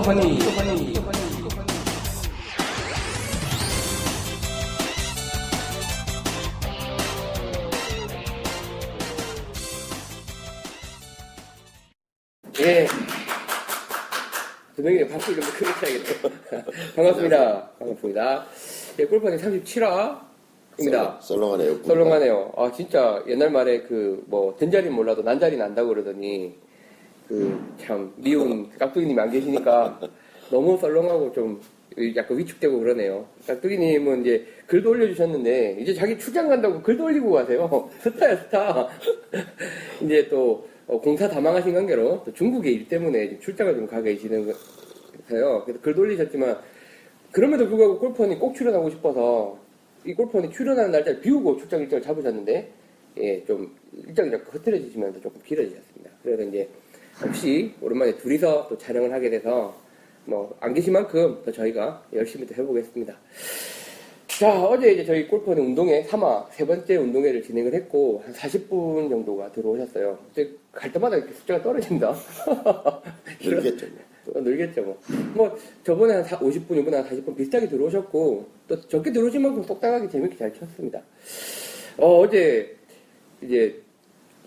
허니 예. 두 명이 박수 좀 크게 쳐야겠다. 반갑습니다. 반갑습니다. 예, 골프는 37화입니다. 썰렁하네요. 썰렁하네요. 아, 진짜 옛날 말에 그, 뭐, 된자리는 몰라도 난자리 난다고 그러더니, 그, 참, 미운 깍두기님이 안 계시니까 너무 썰렁하고 좀 약간 위축되고 그러네요. 깍두기님은 이제 글도 올려주셨는데, 이제 자기 출장 간다고 글도 올리고 가세요. 스타야, 스타. 이제 또, 어, 공사 다망하신 관계로 또 중국의 일 때문에 출장을 좀가 계시는 거예요. 그래서 글도 올리셨지만, 그럼에도 불구하고 골퍼니 꼭 출연하고 싶어서 이 골퍼니 출연하는 날짜를 비우고 출장 일정을 잡으셨는데 예, 좀 일정이 자꾸 흐트러지시면서 조금 길어지셨습니다. 그래서 이제 혹시 오랜만에 둘이서 또 촬영을 하게 돼서 뭐 안 계신 만큼 더 저희가 열심히 또 해보겠습니다. 자, 어제 이제 저희 골퍼니 운동회 3화 세 번째 운동회를 진행을 했고 한 40분 정도가 들어오셨어요. 이제 갈 때마다 이렇게 숫자가 떨어진다. 늘겠죠. 어, 늘겠죠, 뭐. 뭐, 저번에 한 50분, 이번에 한 40분 비슷하게 들어오셨고, 또 적게 들어오신 만큼 똑딱하게 재밌게 잘 쳤습니다. 어, 어제, 이제,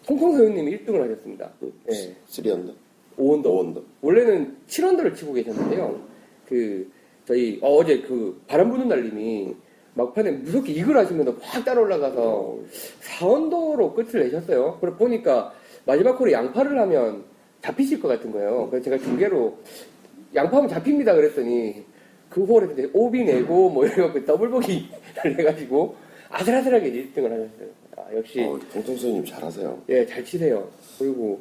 홍콩 서현님이 1등을 하셨습니다. 예. 3언더. 5언더. 5언더. 원래는 7언더를 치고 계셨는데요. 그, 저희, 어, 제 그, 바람 부는 날님이 막판에 무섭게 이글 하시면서 확 따라 올라가서 4언더로 끝을 내셨어요. 그래 보니까 마지막 홀에 양파를 하면 잡히실 것 같은 거예요. 그래서 제가 중계로 양파하면 잡힙니다 그랬더니 그 홀에 이제 오비 내고 뭐 이래갖고 더블 보기를 내가지고 아슬아슬하게 1등을 하셨어요. 아, 역시 어, 통통선님 잘하세요. 예, 잘 치세요. 그리고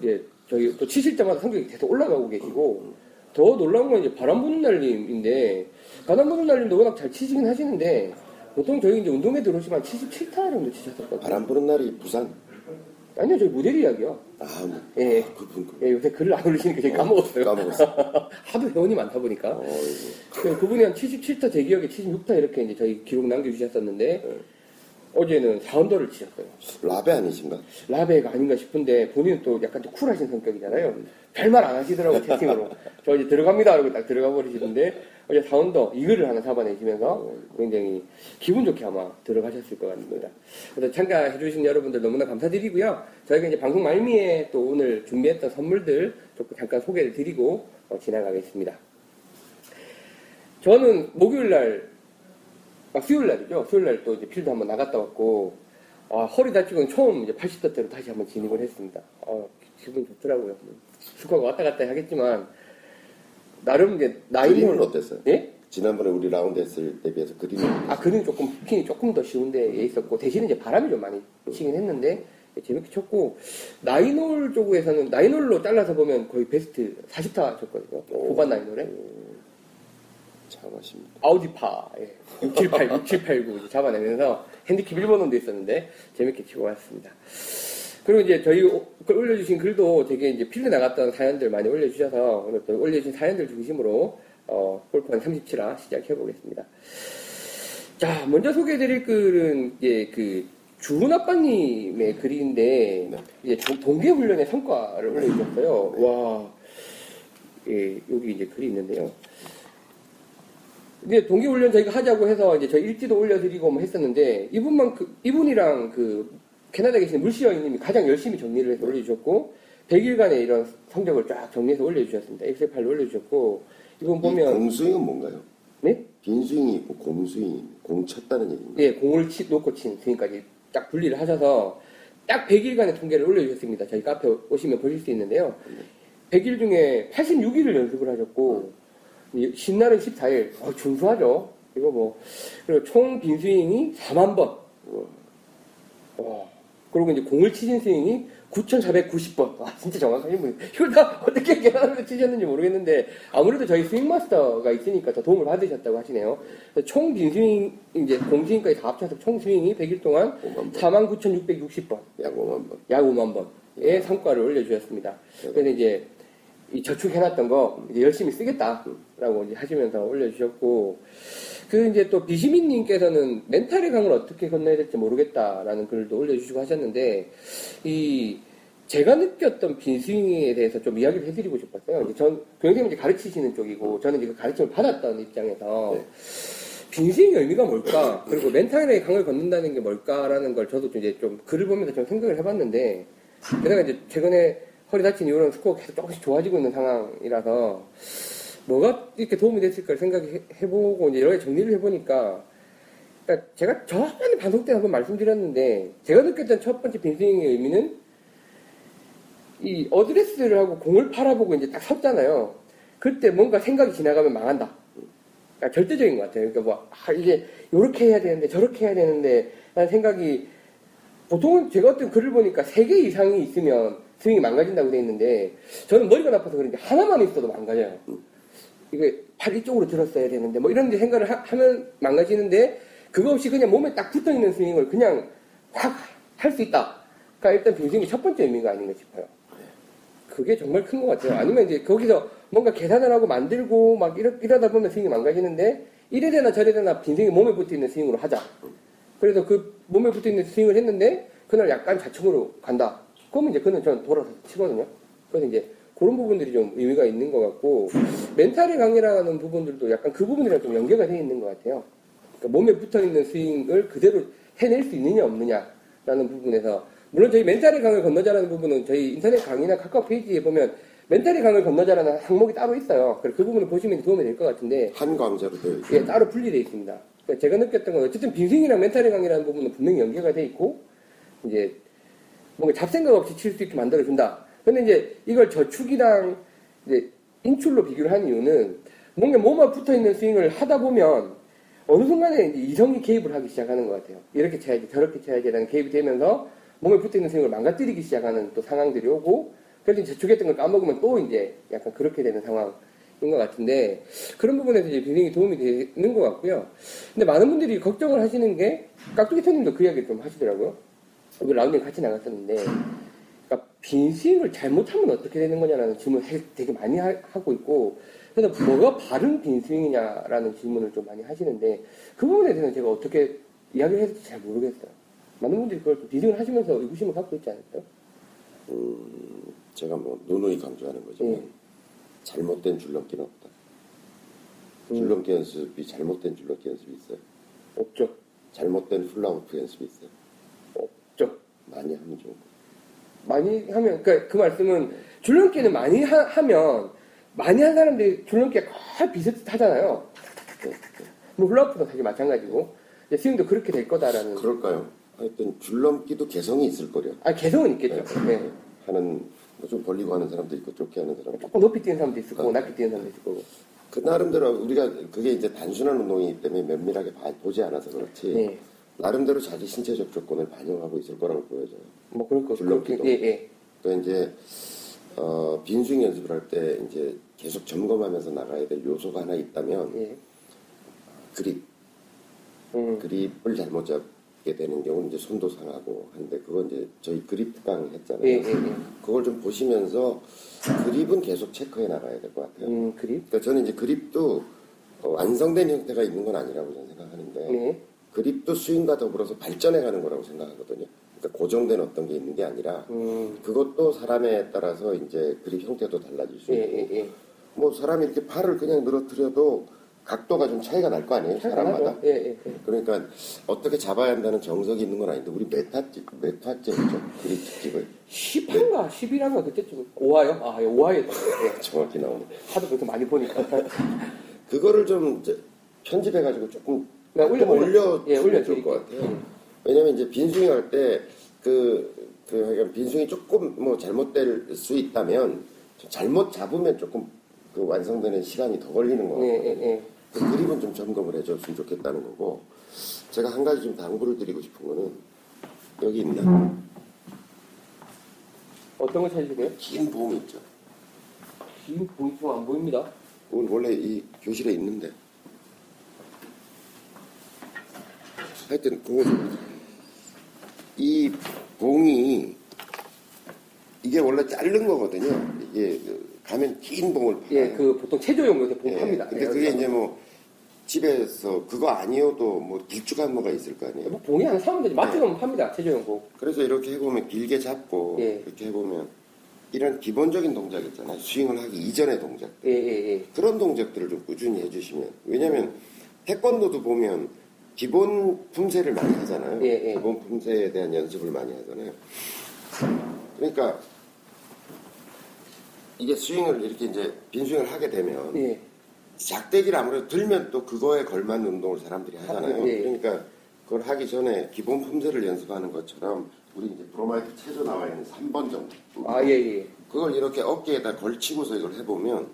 이제 저희 또 치실 때마다 성적이 계속 올라가고 계시고 더 놀라운 건 이제 바람 부는 날님인데 바람 부는 날님도 워낙 잘 치시긴 하시는데 보통 저희 이제 운동회 들어오시면 77타 정도 치셨었거든요. 바람 부는 날이 부산. 아니요, 저희 모델 이야기요. 아, 뭐. 예. 아, 그분, 그 예, 요새 글을 안 올리시니까 제가 까먹었어요. 까먹었어. 하도 회원이 많다 보니까. 어. 그- 그분이 한 77타, 제 기억에 76타 이렇게 이제 저희 기록 남겨주셨었는데, 네. 어제는 4언더를 치셨어요. 라베 아니신가? 라베가 아닌가 싶은데, 본인은 또 약간 또 쿨하신 성격이잖아요. 별말 안 하시더라고, 채팅으로. 저 이제 들어갑니다. 하고 딱 들어가 버리시는데, 어제 4언더 이글을 하나 잡아내시면서 굉장히 기분 좋게 아마 들어가셨을 것 같습니다. 그래서 참가해 주신 여러분들 너무나 감사드리고요. 저희가 이제 방송 말미에 또 오늘 준비했던 선물들 조금 잠깐 소개를 드리고 어, 지나가겠습니다. 저는 목요일 날, 아, 수요일 날이죠. 수요일 날 또 이제 필드 한번 나갔다 왔고, 아, 허리 다치고는 처음 이제 80대로 다시 한번 진입을 했습니다. 어, 기분 좋더라고요. 스코어가 왔다 갔다 하겠지만, 나름 이제 나이는, 어땠어요? 예? 지난번에 우리 라운드 했을 때 비해서 그림은 아, 그는 조금, 핀이 조금 더 쉬운데 있었고, 대신에 이제 바람이 좀 많이 치긴 했는데, 재밌게 쳤고, nine hole 쪽에서는, nine hole로 잘라서 보면 거의 베스트 40타 쳤거든요. 후반 nine hole에. 잘하십니다. 아우디파, 예. 678, 6789 이제 잡아내면서 핸디캡 1번원도 있었는데, 재밌게 치고 왔습니다. 그리고 이제 저희 오- 글 올려주신 글도 되게 이제 필드 나갔던 사연들 많이 올려주셔서 오늘 또 올려주신 사연들 중심으로 어, 골프한 37화 시작해보겠습니다. 자, 먼저 소개해드릴 글은 이제 그 주은 아빠님의 글인데 네. 이제 동- 동계훈련의 성과를 올려주셨어요. 와, 예, 여기 이제 글이 있는데요. 이제 동계훈련 저희가 하자고 해서 이제 저희 일지도 올려드리고 뭐 했었는데 이분만 그, 이분이랑 그 캐나다에 계신 물시여인님이 가장 열심히 정리를 해서 올려주셨고 100일간의 이런 성적을 쫙 정리해서 올려주셨습니다. 엑셀 파일로 올려주셨고 이분 이 보면 공스윙은 뭔가요? 네? 빈스윙이 있고 공스윙이 공 쳤다는 얘기입니다. 예, 공을 치, 놓고 친 스윙까지 딱 분리를 하셔서 딱 100일간의 통계를 올려주셨습니다. 저희 카페 오시면 보실 수 있는데요. 100일 중에 86일을 연습을 하셨고, 이 신날은 14일. 어, 준수하죠? 이거 뭐. 그리고 총 빈 스윙이 4만 번. 와. 그리고 이제 공을 치신 스윙이 9,490번. 아, 진짜 정확하신 분. 이걸 다 어떻게 계산하면서 치셨는지 모르겠는데, 아무래도 저희 스윙마스터가 있으니까 더 도움을 받으셨다고 하시네요. 총 빈 스윙, 이제 공스윙까지 다 합쳐서 총 스윙이 100일 동안 5만 번. 49,660번. 약 5만 번. 약 5만 번의 성과를 올려주셨습니다. 그래서 이제 이 저축해놨던 거 이제 열심히 쓰겠다 라고 하시면서 올려주셨고 그 이제 또 비시민님께서는 멘탈의 강을 어떻게 건너야 될지 모르겠다라는 글도 올려주시고 하셨는데 이 제가 느꼈던 빈스윙에 대해서 좀 이야기를 해드리고 싶었어요. 이제 전 교장님이 이제 가르치시는 쪽이고 저는 이제 그 가르침을 받았던 입장에서 네. 빈스윙의 의미가 뭘까 그리고 멘탈의 강을 걷는다는 게 뭘까라는 걸 저도 좀 이제 좀 글을 보면서 좀 생각을 해봤는데 게다가 이제 최근에 허리 다친 이후로는 스코어가 계속 조금씩 좋아지고 있는 상황이라서 뭐가 이렇게 도움이 됐을까 생각해보고 이제 여러 가지 정리를 해보니까 그러니까 제가 저번에 방송 때 한번 말씀드렸는데 제가 느꼈던 첫 번째 빈스윙의 의미는 이 어드레스를 하고 공을 팔아보고 이제 딱 섰잖아요. 그때 뭔가 생각이 지나가면 망한다. 그러니까 절대적인 것 같아요. 그러니까 뭐 아, 이게 이렇게 해야 되는데 저렇게 해야 되는데 라는 생각이 보통은 제가 어떤 글을 보니까 세 개 이상이 있으면 스윙이 망가진다고 돼 있는데 저는 머리가 나빠서 그런지 하나만 있어도 망가져요. 이게 팔 이쪽으로 들었어야 되는데 뭐 이런 데 생각을 하, 면 망가지는데 그거 없이 그냥 몸에 딱 붙어 있는 스윙을 그냥 확 할 수 있다. 그러니까 일단 빈스윙이 첫 번째 의미가 아닌가 싶어요. 그게 정말 큰 것 같아요. 아니면 이제 거기서 뭔가 계산을 하고 만들고 막 이러, 이러다 보면 스윙이 망가지는데 이래 되나 저래 되나 빈스윙이 몸에 붙어 있는 스윙으로 하자. 그래서 그 몸에 붙어 있는 스윙을 했는데 그날 약간 좌측으로 간다. 그러면 이제 그는 저는 돌아서 치거든요. 그래서 이제 그런 부분들이 좀 의미가 있는 것 같고 멘탈의 강이라는 부분들도 약간 그 부분이랑 좀 연계가 되어 있는 것 같아요. 그러니까 몸에 붙어 있는 스윙을 그대로 해낼 수 있느냐 없느냐라는 부분에서 물론 저희 멘탈의 강을 건너자라는 부분은 저희 인터넷 강의나 카카오 페이지에 보면 멘탈의 강을 건너자라는 항목이 따로 있어요. 그래서 그 부분을 보시면 도움이 될 것 같은데 한 강좌로 되어 있어요. 예, 따로 분리되어 있습니다. 그러니까 제가 느꼈던 건 어쨌든 빈스윙이랑 멘탈의 강이라는 부분은 분명히 연계가 돼 있고 이제 뭔가 잡생각 없이 칠 수 있게 만들어준다. 근데 이제 이걸 저축이랑 이제 인출로 비교를 한 이유는 뭔가 몸에 붙어 있는 스윙을 하다 보면 어느 순간에 이제 이성이 개입을 하기 시작하는 것 같아요. 이렇게 쳐야지, 저렇게 쳐야지라는 개입이 되면서 몸에 붙어 있는 스윙을 망가뜨리기 시작하는 또 상황들이 오고 그래서 이제 저축했던 걸 까먹으면 또 이제 약간 그렇게 되는 상황 인 것 같은데 그런 부분에서 이제 빈스윙이 도움이 되는 것 같고요. 근데 많은 분들이 걱정을 하시는 게 깍두기 손님도 그 이야기를 좀 하시더라고요. 우리 라운딩 같이 나갔었는데 빈스윙을 잘못하면 어떻게 되는 거냐라는 질문을 해- 되게 많이 하, 고 있고 그래서 뭐가 바른 빈스윙이냐라는 질문을 좀 많이 하시는데 그 부분에 대해서는 제가 어떻게 이야기를 해야 될지 잘 모르겠어요. 많은 분들이 그걸 또 빈스윙을 하시면서 의구심을 갖고 있지 않을까요? 제가 뭐 누누이 강조하는 거지만 예. 잘못된 줄넘기는 없다. 음. 줄넘기 연습이 잘못된 줄넘기 연습이 있어요. 없죠. 잘못된 훌라후프 연습이 있어요. 없죠. 많이 하면 좋은 거. 많이 하면, 그러니까 그 말씀은 줄넘기는 많이 하, 면 많이 한 사람들이 줄넘기가 거의 비슷하잖아요. 뭐 훌라후프도 사실 마찬가지고 이제 스윙도 그렇게 될 거다라는. 그럴까요? 하여튼 줄넘기도 개성이 있을 거려. 아 개성은 있겠죠. 네. 하는 뭐좀 벌리고 하는 사람도 있고 좁게 하는 사람도 있고. 조금 높이 뛰는 사람도 있을 거고 낮게 뛰는 사람도 있을 거고. 그 나름대로 우리가 그게 이제 단순한 운동이기 때문에 면밀하게 봐- 보지 않아서 그렇지 네. 나름대로 자기 신체적 조건을 반영하고 있을 거라고 보여져요. 뭐 그럴 거 줄넘기도. 그렇게- 예, 예. 또 이제 어, 빈스윙 연습을 할 때 이제 계속 점검하면서 나가야 될 요소가 하나 있다면 예. 그립 음. 그립을 잘못 잡게 되는 경우는 이제 손도 상하고 하는데 그건 이제 저희 그립 강 했잖아요. 예, 예, 예. 그걸 좀 보시면서 그립은 계속 체크해 나가야 될 것 같아요. 음, 그립. 그러니까 저는 이제 그립도 어, 완성된 형태가 있는 건 아니라고 저는 생각하는데 네. 그립도 스윙과 더불어서 발전해 가는 거라고 생각하거든요. 그러니까 고정된 어떤 게 있는 게 아니라 음. 그것도 사람에 따라서 이제 그립 형태도 달라질 수 예, 있고 예, 예. 뭐 사람이 이렇게 팔을 그냥 늘어뜨려도 각도가 좀 차이가 날 거 아니에요 사람마다. 예, 예, 예. 그러니까 어떻게 잡아야 한다는 정석이 있는 건 아닌데 우리 몇 타째죠 그립 특집을 10화인가 11화인가 그때쯤 5화요? 아, 예, 5화였죠. 예. 정확히 나오네 하도 그렇게 많이 보니까. 그거를 좀 편집해가지고 조금 네, 올려, 좀 올려 예, 올려 좋을 것. 같아요. 왜냐면 이제 빈스윙 할때 그, 그, 약간 빈스윙이 조금 뭐 잘못될 수 있다면 좀 잘못 잡으면 조금 그 완성되는 시간이 더 걸리는 거 예, 같거든요. 예, 예. 그 그립은 좀 점검을 해줬으면 좋겠다는 거고 제가 한 가지 좀 당부를 드리고 싶은 거는 여기 있나 어떤 거 찾으세요? 긴 봄이 있죠. 지금 보이시면 안 보입니다. 오늘 원래 이 교실에 있는데 하여튼 그거 이 봉이 이게 원래 자른 거거든요. 이게 그 가면 긴 봉을 예, 팔아요. 그 보통 체조용 요새 예, 봉 팝니다. 근데 예, 그게 이제 뭐 집에서 그거 아니어도 뭐 길쭉한 뭐가 있을 거 아니에요. 뭐 봉이 하나 사면 되지. 마트 가면 팝니다. 최저연곡. 그래서 이렇게 해보면 길게 잡고 예. 이렇게 해보면 이런 기본적인 동작 있잖아요. 스윙을 하기 이전의 동작. 예, 예, 예. 그런 동작들을 좀 꾸준히 해주시면 왜냐하면 태권도도 보면 기본 품새를 많이 하잖아요. 예, 예. 기본 품새에 대한 연습을 많이 하잖아요. 그러니까 이게 스윙을 이렇게 이제 빈 스윙을 하게 되면 예. 작대기를 아무래도 들면 또 그거에 걸맞는 운동을 사람들이 하잖아요. 예. 그러니까 그걸 하기 전에 기본 품새를 연습하는 것처럼 우리 이제 브로마이트 체조 나와 있는 3번 정도 아, 예, 예. 그걸 이렇게 어깨에다 걸치고서 이걸 해보면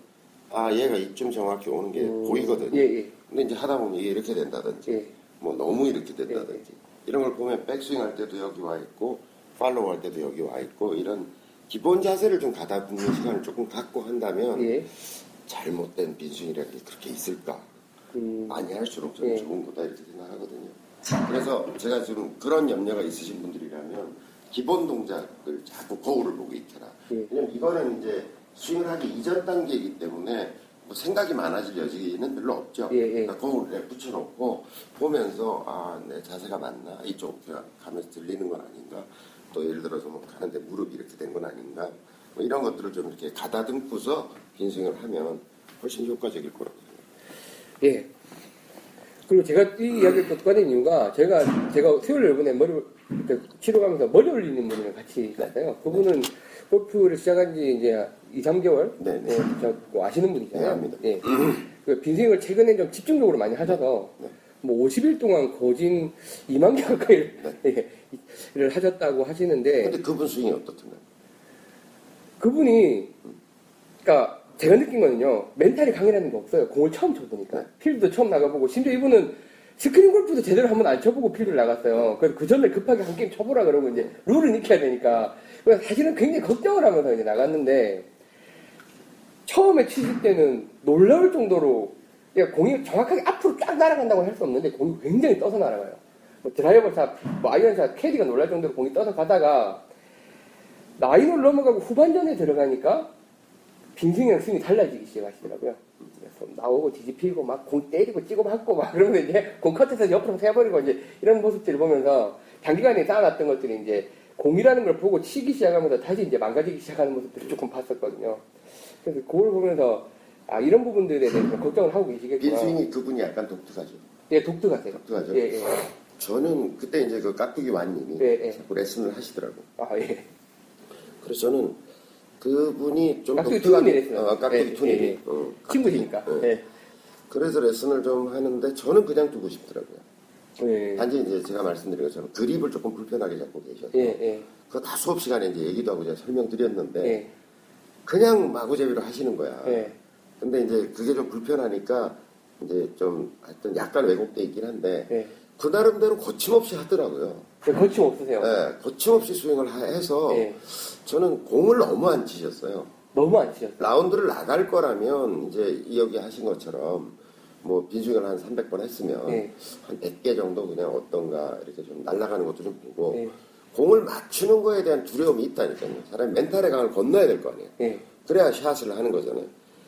아 얘가 이쯤 정확히 오는 게 보이거든요. 예, 예. 근데 이제 하다 보면 이게 이렇게 된다든지 예. 뭐 너무 이렇게 된다든지 이런 걸 보면 백스윙 할 때도 여기 와 있고 팔로우 할 때도 여기 와 있고 이런 기본 자세를 좀 가다듬는 시간을 조금 갖고 한다면 예. 잘못된 빈스윙이라는 게 그렇게 있을까 음, 많이 할수록 저는 예. 좋은 거다 이렇게 생각하거든요. 그래서 제가 지금 그런 염려가 있으신 분들이라면 기본 동작을 자꾸 거울을 보고 익혀라. 예. 왜냐면 이거는 이제 스윙을 하기 이전 단계이기 때문에 뭐 생각이 많아질 여지는 별로 없죠. 예, 예. 그러니까 거울에 붙여놓고 보면서 아 내 자세가 맞나 이쪽 가면서 들리는 건 아닌가 또 예를 들어서 뭐 가는데 무릎이 이렇게 된 건 아닌가 뭐 이런 것들을 좀 이렇게 가다듬고서 빈스윙을 하면 훨씬 효과적일 거라고 생각합니다. 예. 그리고 제가 이 이야기를 또 꺼낸 이유가 제가 제가 수요일 이번에 머리 그 치러 가면서 머리 올리는 분이랑 같이 갔어요. 그분은 골프를 시작한 지 이제 2, 3개월 네, 네. 예, 저, 뭐 아시는 분이잖아요. 네, 압니다. 예. 그 빈스윙을 최근에 좀 집중적으로 많이 하셔서 네. 뭐 50일 동안 거진 2만 개 가까이 예, 를 하셨다고 하시는데 근데 그분 스윙이 어떻던가요? 그분이 그러니까 제가 느낀 거는요 mental이 강이라는 게 없어요 공을 처음 쳐보니까 네. 필드도 처음 나가보고 심지어 이분은 스크린 골프도 제대로 한번 안 쳐보고 필드를 나갔어요 그래서 그 전날 급하게 한 게임 쳐보라 그러고 이제 룰을 익혀야 되니까 사실은 굉장히 걱정을 하면서 이제 나갔는데 처음에 치실 때는 놀라울 정도로 공이 정확하게 앞으로 쫙 날아간다고 할 수 없는데 공이 굉장히 떠서 날아가요 뭐 드라이버 샷, 뭐 아이언 샷, 캐디가 놀랄 정도로 공이 떠서 가다가 nine을 넘어가고 후반전에 들어가니까 빈스윙이랑 스윙이 달라지기 시작하시더라고요. 그래서 나오고 뒤집히고 막 공 때리고 찍어 맞고 막 그러면 이제 공 커트에서 옆으로 세버리고 이제 이런 모습들을 보면서 장기간에 쌓아놨던 것들이 이제 공이라는 걸 보고 치기 시작하면서 다시 이제 망가지기 시작하는 모습들을 조금 봤었거든요. 그래서 그걸 보면서 아 이런 부분들에 대해서 좀 걱정을 하고 계시겠구나. 빈스윙이 그분이 약간 독특하죠. 예, 독특하세요. 독특하죠. 예, 예. 저는 그때 이제 그 깍두기 완님이 예, 예. 자꾸 레슨을 하시더라고. 아 예. 그래서 저는 그분이 좀 깍두기 독특한. 어, 깍두기 예, 투님이 예, 예. 어, 친구시니까. 깍두기. 어. 예. 그래서 레슨을 좀 하는데 저는 그냥 두고 싶더라고요. 예. 단지 이제 제가 말씀드린 것처럼 그립을 조금 불편하게 잡고 계셔서 예, 예. 그거 다 수업 시간에 이제 얘기도 하고 제가 설명드렸는데 예. 그냥 마구제비로 하시는 거야. 예. 근데 이제 그게 좀 불편하니까 이제 좀 하여튼 약간 왜곡돼 있긴 한데 예. 그 나름대로 거침없이 하더라고요. 그 거침 없으세요? 예, 거침없이 스윙을 하- 해서 예. 저는 공을 너무 안 치셨어요. 너무 안 치셨어요. 라운드를 나갈 거라면 이제 여기 하신 것처럼 뭐 빈스윙을 한 300번 했으면 예. 한 100개 정도 그냥 어떤가 이렇게 좀 날아가는 것도 좀 보고 예. 공을 맞추는 거에 대한 두려움이 있다니까요. 사람이 멘탈의 강을 건너야 될 거 아니에요. 예. 그래야 샷을 하는 거잖아요.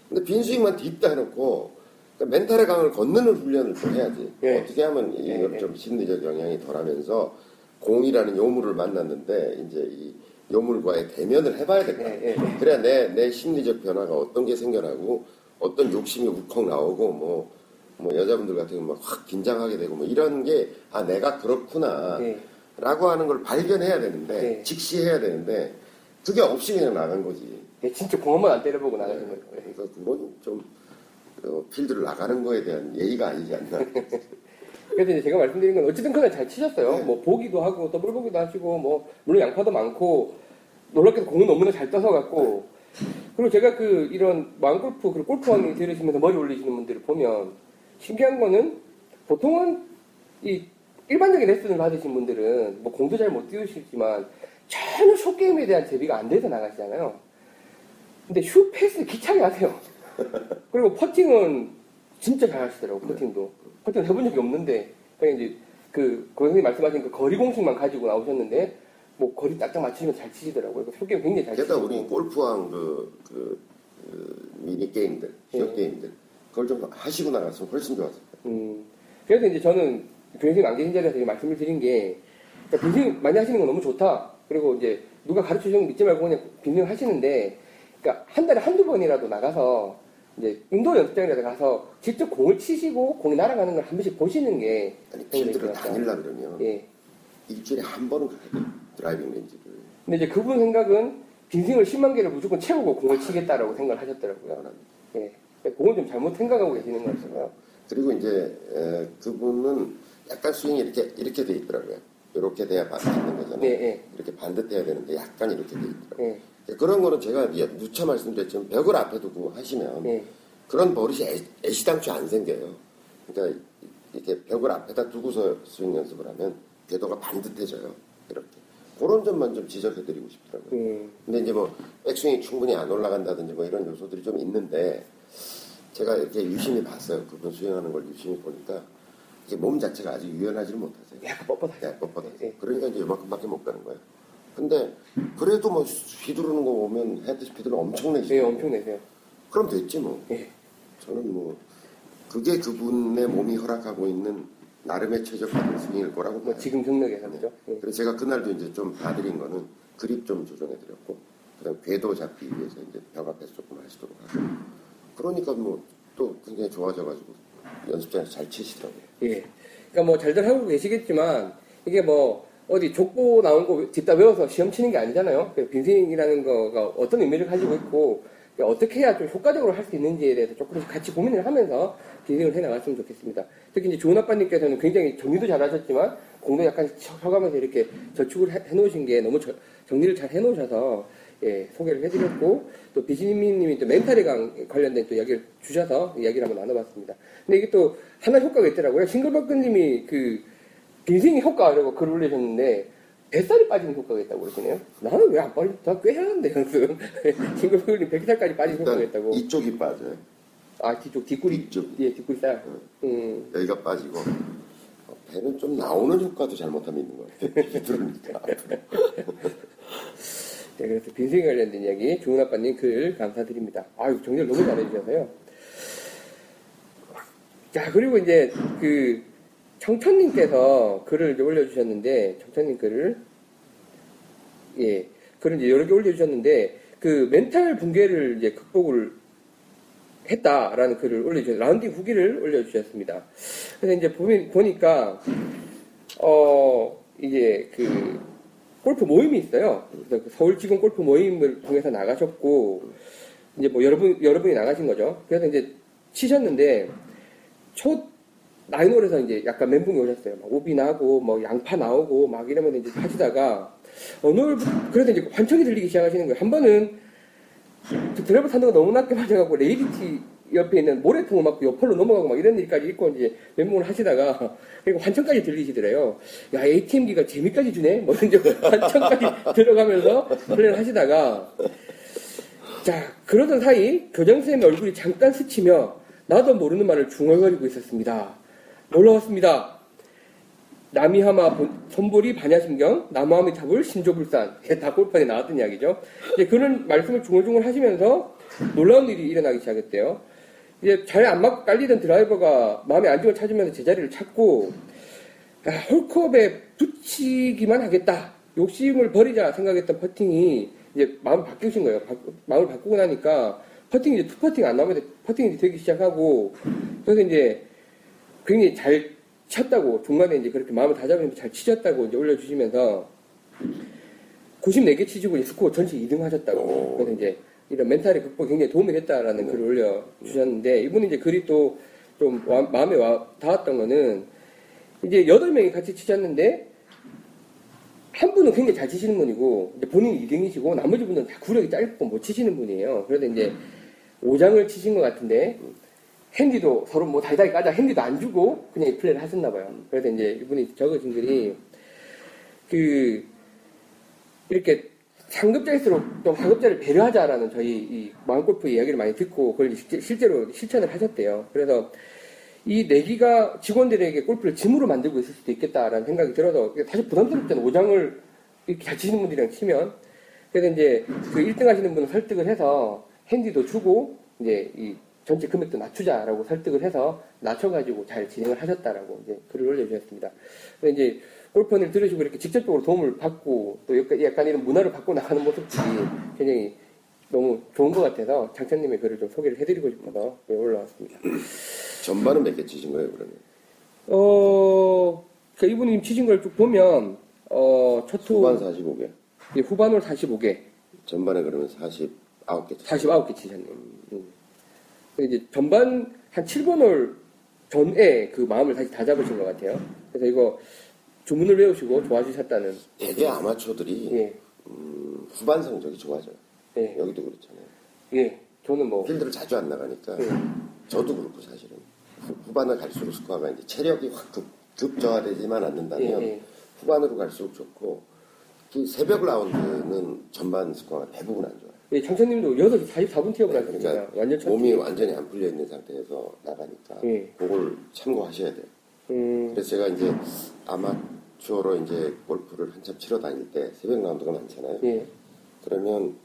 근데 빈스윙만 딥다 해놓고 그러니까 멘탈의 강을 건너는 훈련을 좀 해야지. 예. 어떻게 하면 이걸 예, 좀 심리적 영향이 덜하면서 공이라는 요물을 만났는데 이제 이 요물과의 대면을 해봐야 예. 그래야 내, 내 심리적 변화가 어떤 게 생겨나고 어떤 욕심이 울컥 나오고 뭐, 뭐 여자분들 같은 경우 막확 긴장하게 되고 뭐 이런 게 아 내가 그렇구나 예. 라고 하는 걸 발견해야 되는데 네. 직시해야 되는데 그게 없이 그냥 나간 거지. 예, 진짜 공한번안 때려보고 나가신 거예요. 예. 그러니까 그건 좀 어, 필드를 나가는 거에 대한 예의가 아니지 않나. 그래서 이제 제가 말씀드린 건 어쨌든 그날 잘 치셨어요. 네. 뭐 보기도 하고 더블 보기도 하시고 뭐 물론 양파도 많고 놀랍게도 공은 너무나 잘 떠서 갖고 그리고 제가 그 이런 마음골프 그리고 골프왕 들으시면서 머리 올리시는 분들을 보면 신기한 거는 보통은 이 일반적인 레슨을 받으신 분들은 뭐 공도 잘 못 띄우시지만 전혀 숏게임에 대한 대비가 안 돼서 나가시잖아요. 근데 슛 패스 기차게 하세요. 그리고 퍼팅은 진짜 잘 하시더라고요, 퍼팅도. 퍼팅 해본 적이 없는데, 그냥 이제 그, 그 선생님 말씀하신 그 거리 공식만 가지고 나오셨는데, 뭐 거리 딱딱 맞추면 잘 치시더라고요. 그 숏게임 굉장히 잘 게다가 치시고. 우리 골프왕 그, 그, 그 미니 게임들, 쇼 예. 게임들 그걸 좀 하시고 나갔으면 훨씬 좋았을 거예요. 음, 그래서 이제 저는 교수님 안 계신 자리에서 이 말씀을 드린 게, 그러니까 빈스윙 많이 하시는 건 너무 좋다. 그리고 이제 누가 가르쳐 주는 거 믿지 말고 그냥 빈스윙 하시는데, 그러니까 한 달에 한두 번이라도 나가서, 이제 운동 연습장이라도 가서 직접 공을 치시고 공이 날아가는 걸 한 번씩 보시는 게 아니 필드를. 다닐라 그러면 예. 일주일에 한 번은 가야 돼 driving range를 근데 이제 그분 생각은 빈스윙을 10만 개를 무조건 채우고 공을 치겠다라고 생각을 하셨더라고요. 예. 그건 좀 잘못 생각하고 계시는 것 같아요. 그리고 이제 에, 그분은 약간 스윙이 이렇게 이렇게 돼 있더라고요. 이렇게 돼야 맞는 거잖아요. 네, 예. 이렇게 반듯해야 되는데 약간 이렇게 돼 있더라고요. 예. 그런 거는 제가 예, 누차 말씀드렸지만 벽을 앞에 두고 하시면 예. 그런 버릇이 애, 애시당초 안 생겨요. 그러니까 이렇게 벽을 앞에다 두고서 스윙 연습을 하면 궤도가 반듯해져요. 이렇게. 그런 점만 좀 지적해드리고 싶더라고요. 음. 근데 이제 뭐 백스윙이 충분히 안 올라간다든지 뭐 이런 요소들이 좀 있는데 제가 이렇게 유심히 봤어요. 그분 스윙하는 걸 유심히 보니까 이게 몸 자체가 아직 유연하지를 못하세요. 약간 뻣뻣하죠. 네, 뻣뻣하세요. 예. 그러니까 이제 이만큼밖에 못 가는 거예요. 근데 그래도 뭐 휘두르는 거 보면 헤드 스피드는 엄청나게 예, 엄청 내세요. 그럼 됐지 뭐. 예. 저는 뭐 그게 그분의 몸이 허락하고 있는 나름의 최적화된 스윙일 거라고 뭐 봐요. 지금 경력에서 그죠? 예. 그래서 제가 그날도 이제 좀 봐드린 거는 그립 좀 조정해드렸고 그다음 궤도 잡기 위해서 이제 벽 앞에서 조금 하시도록 하고 그러니까 뭐 또 굉장히 좋아져가지고 연습장에서 잘 치시더라고요. 예. 그러니까 뭐 잘들 하고 계시겠지만 이게 뭐 어디 족보 나온 거 뒷다 외워서 시험 치는 게 아니잖아요. 그 빈스윙이라는 거가 어떤 의미를 가지고 있고 어떻게 해야 좀 효과적으로 할 수 있는지에 대해서 조금씩 같이 고민을 하면서 빈스윙을 해 나갔으면 좋겠습니다. 특히 이제 좋은 아빠님께서는 굉장히 정리도 잘 하셨지만 공도 약간 쳐가면서 이렇게 저축을 해, 놓으신 게 너무 저- 정리를 잘 해 놓으셔서 예, 소개를 해드렸고 또 비지님이 또 멘탈에 관- 관련된 또 이야기를 주셔서 이야기를 한번 나눠봤습니다. 근데 이게 또 하나 효과가 있더라고요. 싱글버크님이 그 빈생이 효과라고 글을 올리셨는데 뱃살이 빠지는 효과가 있다고 그러시네요. 나는 왜 안 빠지? 나꽤 하는데 연습. 싱글버크님 뱃살까지 빠지는 효과가 있다고. 이쪽이 빠져요. 아 뒤쪽 뒷구리 이쪽. 예 뒷구리 살. 음. 여기가 빠지고 어, 배는 좀 나오는 효과도 잘못하면 있는 것 같아요. 들으니까 네, 그래서 빈생 관련된 이야기 좋은 아빠님 글 감사드립니다. 아유 정리를 너무 잘해주셔서요. 자 그리고 이제 그 청천님께서 글을 올려주셨는데 청천님 글을 예 글을 이제 여러 개 올려주셨는데 그 멘탈 붕괴를 이제 극복을 했다라는 글을 올려주셨 라운딩 후기를 올려주셨습니다. 그래서 이제 보면 보니까 어 이제 그 골프 모임이 있어요. 그래서 그 서울지구 골프 모임을 통해서 나가셨고 이제 뭐 여러분 여러분이 나가신 거죠. 그래서 이제 치셨는데 첫 나인홀에서 이제 약간 멘붕이 오셨어요. 막 오비 나고 뭐 양파 나오고 막 이러면서 이제 하시다가 어느 날 그래서 이제 환청이 들리기 시작하시는 거예요. 한 번은 그 드라이버 탄도가 너무 낮게 맞아갖고 레이디티 옆에 있는 모래통을 맞고 옆으로 넘어가고 막 이런 일까지 있고 이제 멘붕을 하시다가 그리고 환청까지 들리시더래요. 야 ATM기가 재미까지 주네. 뭐 이제 환청까지 들어가면서 플레이를 하시다가 자 그러던 사이 교장 선생님의 얼굴이 잠깐 스치며 나도 모르는 말을 중얼거리고 있었습니다. 놀라웠습니다. 본- 손보리 반야심경 나무하미 타불 신조불산 예, 다 골판에 나왔던 이야기죠. 이제 그런 말씀을 중얼중얼 하시면서 놀라운 일이 일어나기 시작했대요. 이제 잘 안 맞고 깔리던 드라이버가 마음의 안정을 찾으면서 제자리를 찾고 아, 홀컵에 붙이기만 하겠다. 욕심을 버리자 생각했던 퍼팅이 이제 마음 바뀌신 거예요. 바- 마음을 바꾸고 나니까 퍼팅이 이제 투퍼팅 안 나오면 퍼팅이 되기 시작하고 그래서 이제 굉장히 잘 쳤다고 중간에 이제 그렇게 마음을 다잡으면서 잘 치셨다고 이제 올려주시면서 94개 치시고 이제 스코어 전체 2등 하셨다고 오. 그래서 이제 이런 멘탈의 극복에 굉장히 도움이 됐다라는 글을 올려 주셨는데 이분은 이제 글이 또 좀 마음에 와 닿았던 거는 이제 8명이 같이 치셨는데 한 분은 굉장히 잘 치시는 분이고 이제 본인이 2등이시고 나머지 분은 다 구력이 짧고 못 치시는 분이에요. 그래서 이제 5장을 치신 것 같은데 핸디도 서로 뭐 다이다이 까자 핸디도 안 주고 그냥 이 플레이를 하셨나 봐요. 그래서 이제 이분이 적으신 글이 그 이렇게 상급자일수록 좀 하급자를 배려하자라는 저희 이 마음골프 이야기를 많이 듣고 그걸 실제- 실제로 실천을 하셨대요. 그래서 이 내기가 직원들에게 골프를 짐으로 만들고 있을 수도 있겠다라는 생각이 들어서 사실 부담스럽잖아요. 5장을 이렇게 잘 치시는 분들이랑 치면. 그래서 이제 그 1등 하시는 분을 설득을 해서 핸디도 주고 이제 이 전체 금액도 낮추자라고 설득을 해서 낮춰가지고 잘 진행을 하셨다라고 이제 글을 올려주셨습니다. 그래서 이제 골프원을 들으시고 이렇게 직접적으로 도움을 받고 또 약간, 이런 문화를 바꿔 나가는 모습들이 굉장히 너무 좋은 것 같아서 장천님의 글을 좀 소개를 해드리고 싶어서 올라왔습니다. 전반은 몇 개 치신 거예요, 그러면? 어, 그 이분이 치신 걸 쭉 보면, 어, 첫 후, 후반 45개. 예, 후반홀 45개, 전반에 그러면 49개 치신 49개 치셨네요. 음. 이제 전반 한 7번 홀 전에 그 마음을 다시 다잡으신 것 같아요. 그래서 이거 주문을 외우시고 좋아지셨다는. 되게 아마추어들이 예, 음, 후반 성적이 좋아져요. 예, 여기도 그렇잖아요. 예. 저는 뭐, 필드를 자주 안 나가니까 예, 저도 그렇고 사실은 후- 후반을 갈수록 스코어가 이제 체력이 확 급, 급저하되지만 않는다면 예, 예. 후반으로 갈수록 좋고 그 새벽 라운드는 전반 스코어가 대부분 안 좋아요. 예, 장천님도 6시 44분 티업을 하셨습니다. 그러니까 완전 첫 몸이 완전히 안 풀려 있는 상태에서 나가니까 예. 그걸 참고하셔야 돼요. 음, 그래서 제가 이제 아마 추어로 이제 골프를 한참 치러 다닐 때 새벽 라운드가 많잖아요. 예, 그러면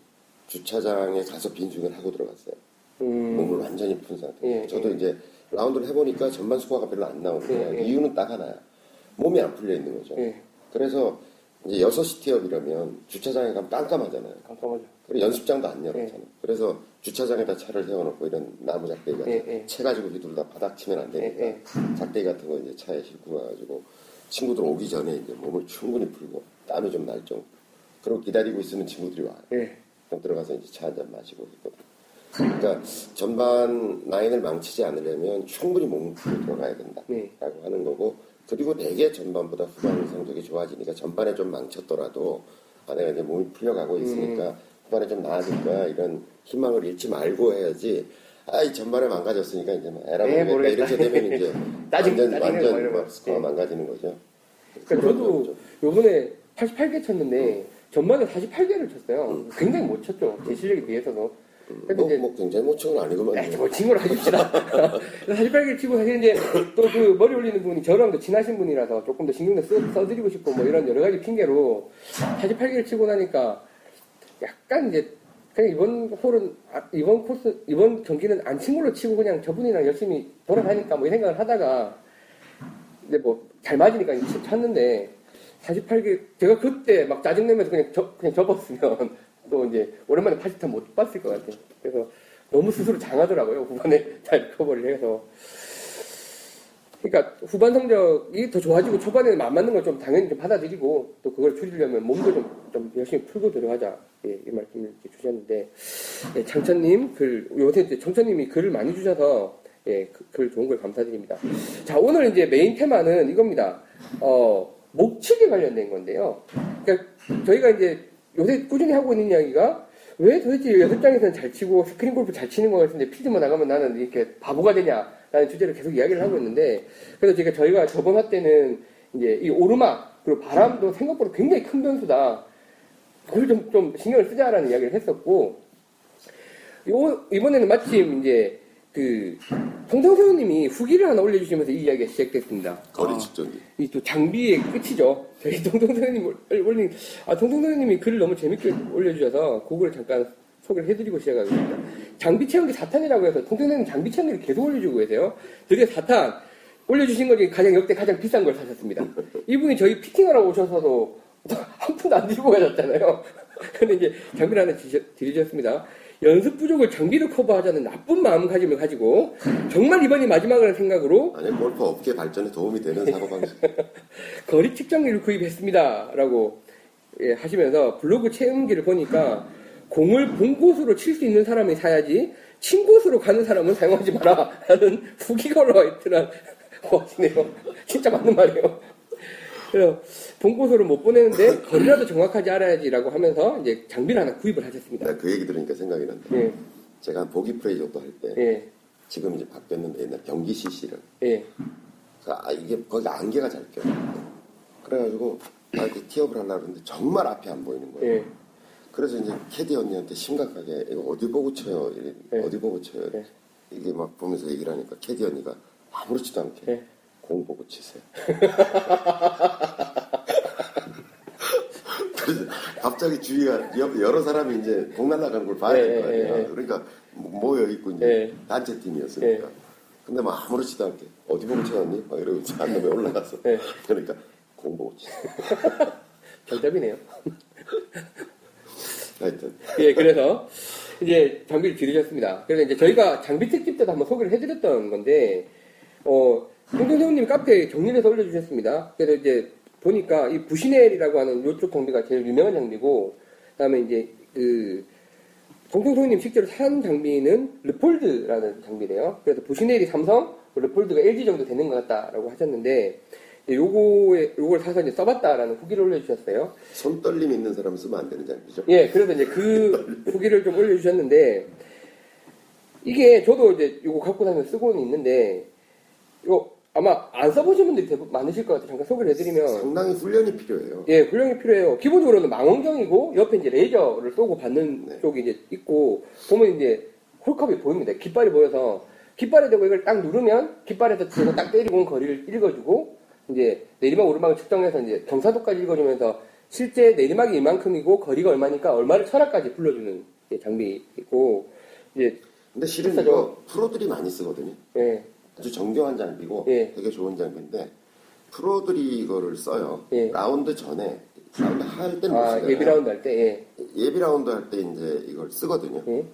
주차장에 가서 빈승을 하고 들어갔어요. 음, 몸을 완전히 푼 상태. 예, 저도 이제 라운드를 해보니까 전반 스코어가 별로 안 나오는 거예요. 예, 예. 이유는 딱 하나야. 몸이 안 풀려 있는 거죠. 예, 그래서 이제 6시 티업이라면 주차장에 가면 깜깜하잖아요. 깜깜하죠. 그리고 연습장도 안 열었잖아요. 예. 그래서 주차장에다 차를 세워놓고 이런 나무 작대기 같은 예, 예. 채 가지고 휘둘다 바닥 치면 안 되니까 예, 예. 작대기 같은 거 이제 차에 싣고 가가지고 친구들 오기 전에 이제 몸을 충분히 풀고 땀이 좀 날 정도. 그리고 기다리고 있으면 친구들이 와요. 예, 그럼 들어가서 이제 차 한 잔 마시고 있거든. 그러니까 전반 nine을 망치지 않으려면 충분히 몸을 풀고 들어가야 된다라고 네. 하는 거고 그리고 대개 전반보다 후반 성적이 좋아지니까 전반에 좀 망쳤더라도 아 내가 이제 몸이 풀려가고 있으니까 후반에 좀 나아질 거야 이런 희망을 잃지 말고 해야지 아 이 전반에 망가졌으니까 이제 뭐 에라 네, 모르겠다. 이렇게 되면 이제 짜증- 완전 완전. 막 스코어 네. 망가지는 거죠. 그러니까 저도. 요번에 88개 쳤는데 전반에 48개를 쳤어요. 굉장히 못 쳤죠. 제 실력에 비해서도. 뭐, 이제 뭐 굉장히 못친 건 아니구만. 야, 뭐 징후를 하십시다. 48개를 치고 사실 이제 또 그 머리 올리는 분이 저랑도 친하신 분이라서 조금 더 신경을 써, 써드리고 싶고 뭐 이런 여러 가지 핑계로 48개를 치고 나니까 약간 이제 그냥 이번 홀은 아, 이번 코스 이번 경기는 안 친 걸로 치고 그냥 저분이랑 열심히 돌아가니까 뭐이 생각을 하다가 근데 뭐 잘 맞으니까 쳤는데 48개 제가 그때 막 짜증내면서 그냥 접, 그냥 접었으면 또 이제 오랜만에 80타 못 봤을 것 같아요. 그래서 너무 스스로 장하더라고요. 후반에 잘 커버를 해서. 그러니까 후반 성적이 더 좋아지고 초반에는 안 맞는 걸 좀 당연히 좀 받아들이고 또 그걸 줄이려면 몸도 좀, 좀 열심히 풀고 들어가자. 예, 이 말씀을 주셨는데 예, 장천님 글 요새 이제 청천님이 글을 많이 주셔서 예, 그- 글 좋은 걸 감사드립니다. 자 오늘 이제 메인 테마는 이겁니다. 어 목측에 관련된 건데요. 그러니까 저희가 이제 요새 꾸준히 하고 있는 이야기가 왜 도대체 연습장에서는 잘 치고 스크린 골프 잘 치는 거 같은데 필드만 나가면 나는 이렇게 바보가 되냐 라는 주제를 계속 이야기를 하고 있는데 그래서 제가 저희가 저번 화 때는 이제 이 오르막 그리고 바람도 생각보다 굉장히 큰 변수다. 그걸 좀, 좀 신경을 쓰자라는 이야기를 했었고 요, 이번에는 마침 이제 그 송성세호님이 후기를 하나 올려주시면서 이 이야기가 시작됐습니다. 거리 아. 측정기. 이 또 장비의 끝이죠. 저희 선생님 올린, 아, 선생님이 글을 너무 재밌게 올려주셔서 그걸 잠깐 소개를 해드리고 시작하겠습니다. 장비 체험기 4탄이라고 해서 선생님 장비 체험기를 계속 올려주고 계세요. 드디어 4탄 올려주신 것 중에 가장 역대 가장 비싼 걸 사셨습니다. 이분이 저희 피팅하러 오셔서도 한 푼도 안 들고 가셨잖아요. 근데 이제 장비를 하나 드리- 드리셨습니다. 연습 부족을 장비로 커버하자는 나쁜 마음가짐을 가지고 정말 이번이 마지막이라는 생각으로 아니 골프 업계 발전에 도움이 되는 사고방식. 거리 측정기를 구입했습니다. 라고 예, 하시면서 블로그 체험기를 보니까 공을 본 곳으로 칠 수 있는 사람이 사야지 친 곳으로 가는 사람은 사용하지 마라. 라는 있더라. 하시네요. 진짜 맞는 말이에요. 그래서 본 곳으로 못 보내는데 거리라도 정확하지 알아야지라고 하면서 이제 장비를 하나 구입을 하셨습니다. 내가 그 얘기 들으니까 생각이 난다. 예, 제가 한 보기 프레이 정도 할 때 예, 지금 이제 바뀌었는데 옛날 경기 CC를 예, 아 이게 거기 안개가 잘 껴. 그래가지고 아 이렇게 티업을 하려고 그러는데 정말 앞이 안 보이는 거예요. 예, 그래서 이제 캐디 언니한테 심각하게 이거 어디 보고 쳐요? 이래, 네. 어디 보고 쳐요? 네. 이게 막 보면서 얘기를 하니까 캐디 언니가 아무렇지도 않게 네. 공 보고 치세요. 그래서 갑자기 주위가 옆- 여러 사람이 이제 공 날아가는 걸 봐야 네, 될거 네, 아니야. 네. 그러니까 모여 있고 이제 네. 단체 팀이었으니까. 근데 막 아무렇지도 않게 어디 보고 찾았니? 막 이러고 한 놈에 올라가서 네. 그러니까 공 보고 치. 정답이네요. 하여튼 예, 그래서 이제 장비를 들으셨습니다. 그래서 이제 저희가 장비 특집 때도 한번 소개를 해드렸던 건데, 어, 홍동생님 카페에 정리를 해서 올려주셨습니다. 그래서 이제 보니까 이 부시넬이라고 하는 이쪽 장비가 제일 유명한 장비고, 그 다음에 이제 그, 동통소님 실제로 산 장비는 르폴드라는 장비래요. 그래서 부시넬이 삼성, 르폴드가 LG 정도 되는 것 같다라고 하셨는데, 요거에, 요걸 사서 이제 써봤다라는 후기를 올려주셨어요. 손떨림 있는 사람 쓰면 안 되는 장비죠. 예, 그래서 이제 그 후기를 좀 올려주셨는데, 이게 저도 이제 이거 갖고 다니면서 쓰고는 있는데, 이거 아마 안 써보신 분들이 대부분 많으실 것 같아요. 잠깐 소개를 해드리면, 상당히 훈련이 필요해요. 예, 훈련이 필요해요. 기본적으로는 망원경이고, 옆에 이제 레이저를 쏘고 받는 네. 쪽이 이제 있고, 보면 이제 홀컵이 보입니다. 깃발이 보여서, 깃발에 대고 이걸 딱 누르면, 깃발에서 딱 때리고 온 거리를 읽어주고, 이제 내리막 오르막을 측정해서 이제 경사도까지 읽어주면서, 실제 내리막이 이만큼이고, 거리가 얼마니까 얼마를 철학까지 불러주는 예, 장비이고, 이제, 근데 실은? 이거 프로들이 많이 쓰거든요. 예, 아주 정교한 장비고 예. 되게 좋은 장비인데 프로들이 이거를 써요. 예. 라운드 전에 라운드 할 때는 못 아. 예비 라운드 할 때, 예, 예비 라운드 할 때 이제 이걸 쓰거든요. 예,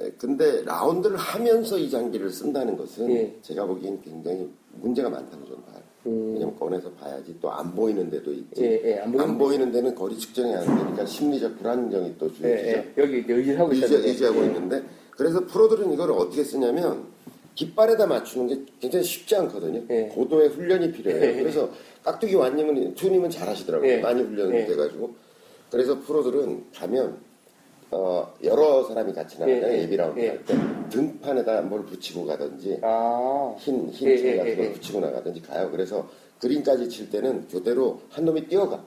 예, 근데 라운드를 하면서 이 장비를 쓴다는 것은 예. 제가 보기엔 굉장히 문제가 많다고 저는 봐요. 음, 왜냐면 꺼내서 봐야지 또 안 보이는 데도 있지. 예, 예, 안 보이는 안 보이는 데는 거리 측정이 안 되니까 심리적 불안정이 또 예, 주어지죠. 예, 여기 이제 의지하고 의지, 있었는데, 의지하고 예. 있는데 그래서 프로들은 이걸 어떻게 쓰냐면 깃발에다 맞추는 게 굉장히 쉽지 않거든요. 예. 고도의 훈련이 필요해요. 예. 그래서 깍두기 완님은 투님은 잘하시더라고요. 예. 많이 훈련이 예. 돼가지고 그래서 프로들은 가면 어, 여러 사람이 같이 나가잖아요. 예, 예. 예비 라운드 예. 할때 등판에다 뭘 붙이고 가든지 아, 흰, 흰 예, 줄 예, 같은 걸 예, 예. 붙이고 나가든지 가요. 그래서 그린까지 칠 때는 교대로 한 놈이 뛰어가.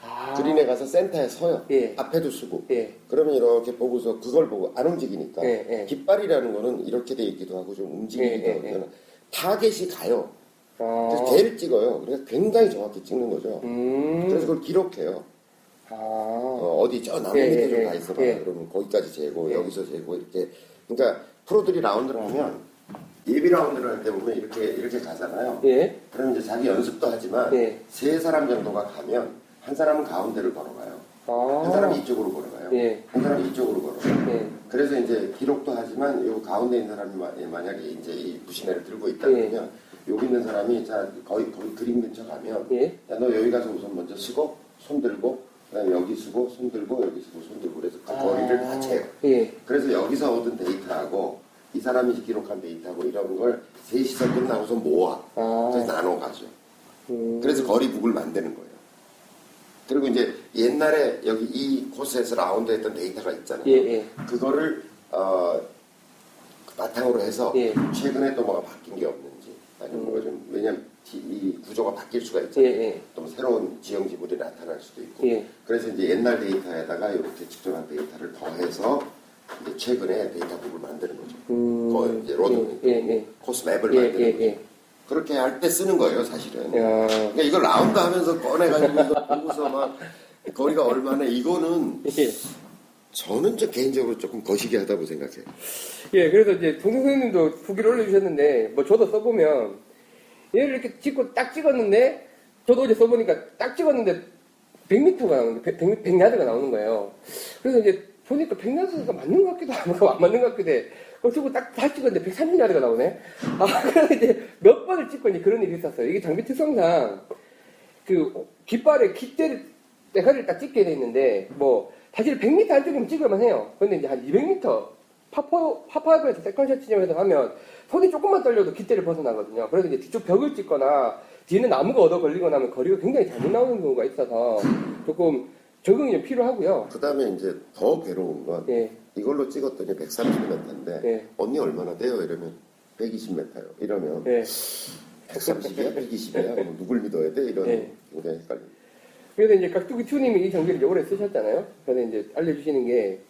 아, 그린에 가서 센터에 서요. 예. 앞에도 쓰고. 예, 그러면 이렇게 보고서 그걸 보고 안 움직이니까 예, 예. 깃발이라는 거는 이렇게 돼 있기도 하고 좀 움직이기도 예, 예, 하고 타겟이 가요. 아, 그래서 개를 찍어요. 그러니까 굉장히 정확히 찍는 거죠. 음, 그래서 그걸 기록해요. 아, 어, 디 저 나무 예, 밑에 예, 좀 예. 가 있어봐. 예. 그러면 거기까지 재고 예. 여기서 재고 이렇게. 그러니까 프로들이 라운드를 하면 예비 라운드를 할 때 보면 이렇게 이렇게 가잖아요. 예, 그럼 이제 자기 연습도 하지만 예. 세 사람 정도가 가면 한 사람은 가운데를 걸어가요. 아, 한 사람이 이쪽으로 걸어가요. 예. 한 사람이 이쪽으로 걸어가요. 예, 그래서 이제 기록도 하지만 요 가운데 있는 사람이 마- 만약에 이제 이 부시네를 들고 있다 예. 그러면 여기 있는 사람이 자 거의 거기 그림 근처 가면 예, 야너 여기 가서 우선 먼저 쓰고 손 들고 그다음에 여기 쓰고 손 들고 여기 쓰고 손 들고 그래서 그 거리를 다 채요. 예, 그래서 여기서 얻은 데이터하고 이 사람이 기록한 데이터하고 이런 걸 셋이서 끝나고서 모아 아, 그래서 나눠 가죠. 음, 그래서 거리북을 만드는 거예요. 그리고 이제 옛날에 여기 이 코스에서 라운드 했던 데이터가 있잖아요. 예, 예, 그거를 어, 바탕으로 해서 예. 최근에 또 뭐가 바뀐 게 없는지 아니면 뭐가 좀 왜냐면 이- 이 구조가 바뀔 수가 예, 있잖아요. 예, 또 새로운 지형 지물이 나타날 수도 있고 예, 그래서 이제 옛날 데이터에다가 이렇게 측정한 데이터를 더해서 이제 최근에 데이터북을 만드는 거죠. 음, 그 이제 로드 예, 예, 코스 map을 예, 만드는 예, 거죠. 예, 그렇게 할 때 쓰는 거예요, 사실은. 야, 그러니까 이걸 라운드 하면서 꺼내가지고 이거 보고서 막 거리가 얼마나 이거는 예. 저는 저 개인적으로 조금 거시기 하다고 생각해요. 예, 그래서 이제 동생 선생님도 후기를 올려주셨는데, 뭐 저도 써보면, 얘를 이렇게 찍고 딱 찍었는데, 저도 어제 써보니까 딱 찍었는데, 100m가 나오는, 100, 100, 100야드가 나오는 거예요. 그래서 이제 보니까 100야드가 맞는 것 같기도 하고, 안 맞는 것 같기도 해. 그리고 딱 다시 찍었는데 130야드가 나오네? 아, 그래서 이제 몇 번을 찍고 이제 그런 일이 있었어요. 이게 장비 특성상, 그, 깃발에 깃대를, 대가리를 딱 찍게 돼 있는데, 뭐, 사실 100m 안쪽이면 찍을만 해요. 근데 이제 한 200m, 파퍼, 파파이브에서 세컨샷 지점에서 하면 손이 조금만 떨려도 깃대를 벗어나거든요. 그래서 이제 뒤쪽 벽을 찍거나 뒤에는 나무가 얻어 걸리거나 하면 거리가 굉장히 잘못 나오는 경우가 있어서 조금 적응이 좀 필요하고요. 그 다음에 이제 더 괴로운 건 예, 이걸로 찍었더니 130m인데 예. 언니 얼마나 돼요? 이러면 120m요. 이러면 예. 130이야? 120이야? 뭐 누굴 믿어야 돼? 이런 예. 굉장히 헷갈려. 그래서 이제 깍두기 투님이 이 장비를 이제 오래 쓰셨잖아요. 그래서 이제 알려주시는 게,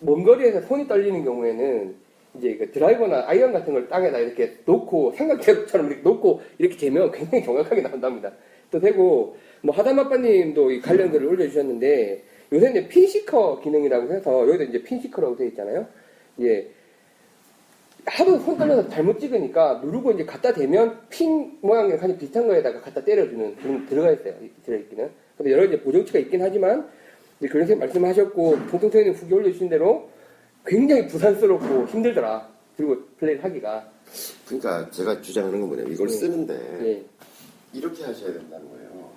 먼 거리에서 손이 떨리는 경우에는, 이제 그 드라이버나 아이언 같은 걸 땅에다 이렇게 놓고, 삼각대처럼 이렇게 놓고, 이렇게 재면 굉장히 정확하게 나온답니다. 또 되고, 뭐, 하담 아빠님도 이 관련 글을 올려주셨는데, 요새 이제 pin seeker 기능이라고 해서, 여기도 이제 pin seeker라고 되어 있잖아요. 이제 하도 손 떨려서 잘못 찍으니까 누르고 이제 갖다 대면 핀 모양이랑 같이 비슷한 거에다가 갖다 때려주는 그런 들어가 있어요. 이- 들어있기는. 근데 여러 이제 보정치가 있긴 하지만 이제 그런 생 말씀하셨고 통통태님 후기 올려주신 대로 굉장히 부산스럽고 힘들더라. 그리고 플레이를 하기가. 그러니까 제가 주장하는 건 뭐냐면 이걸 네. 쓰는데 예. 이렇게 하셔야 된다는 거예요.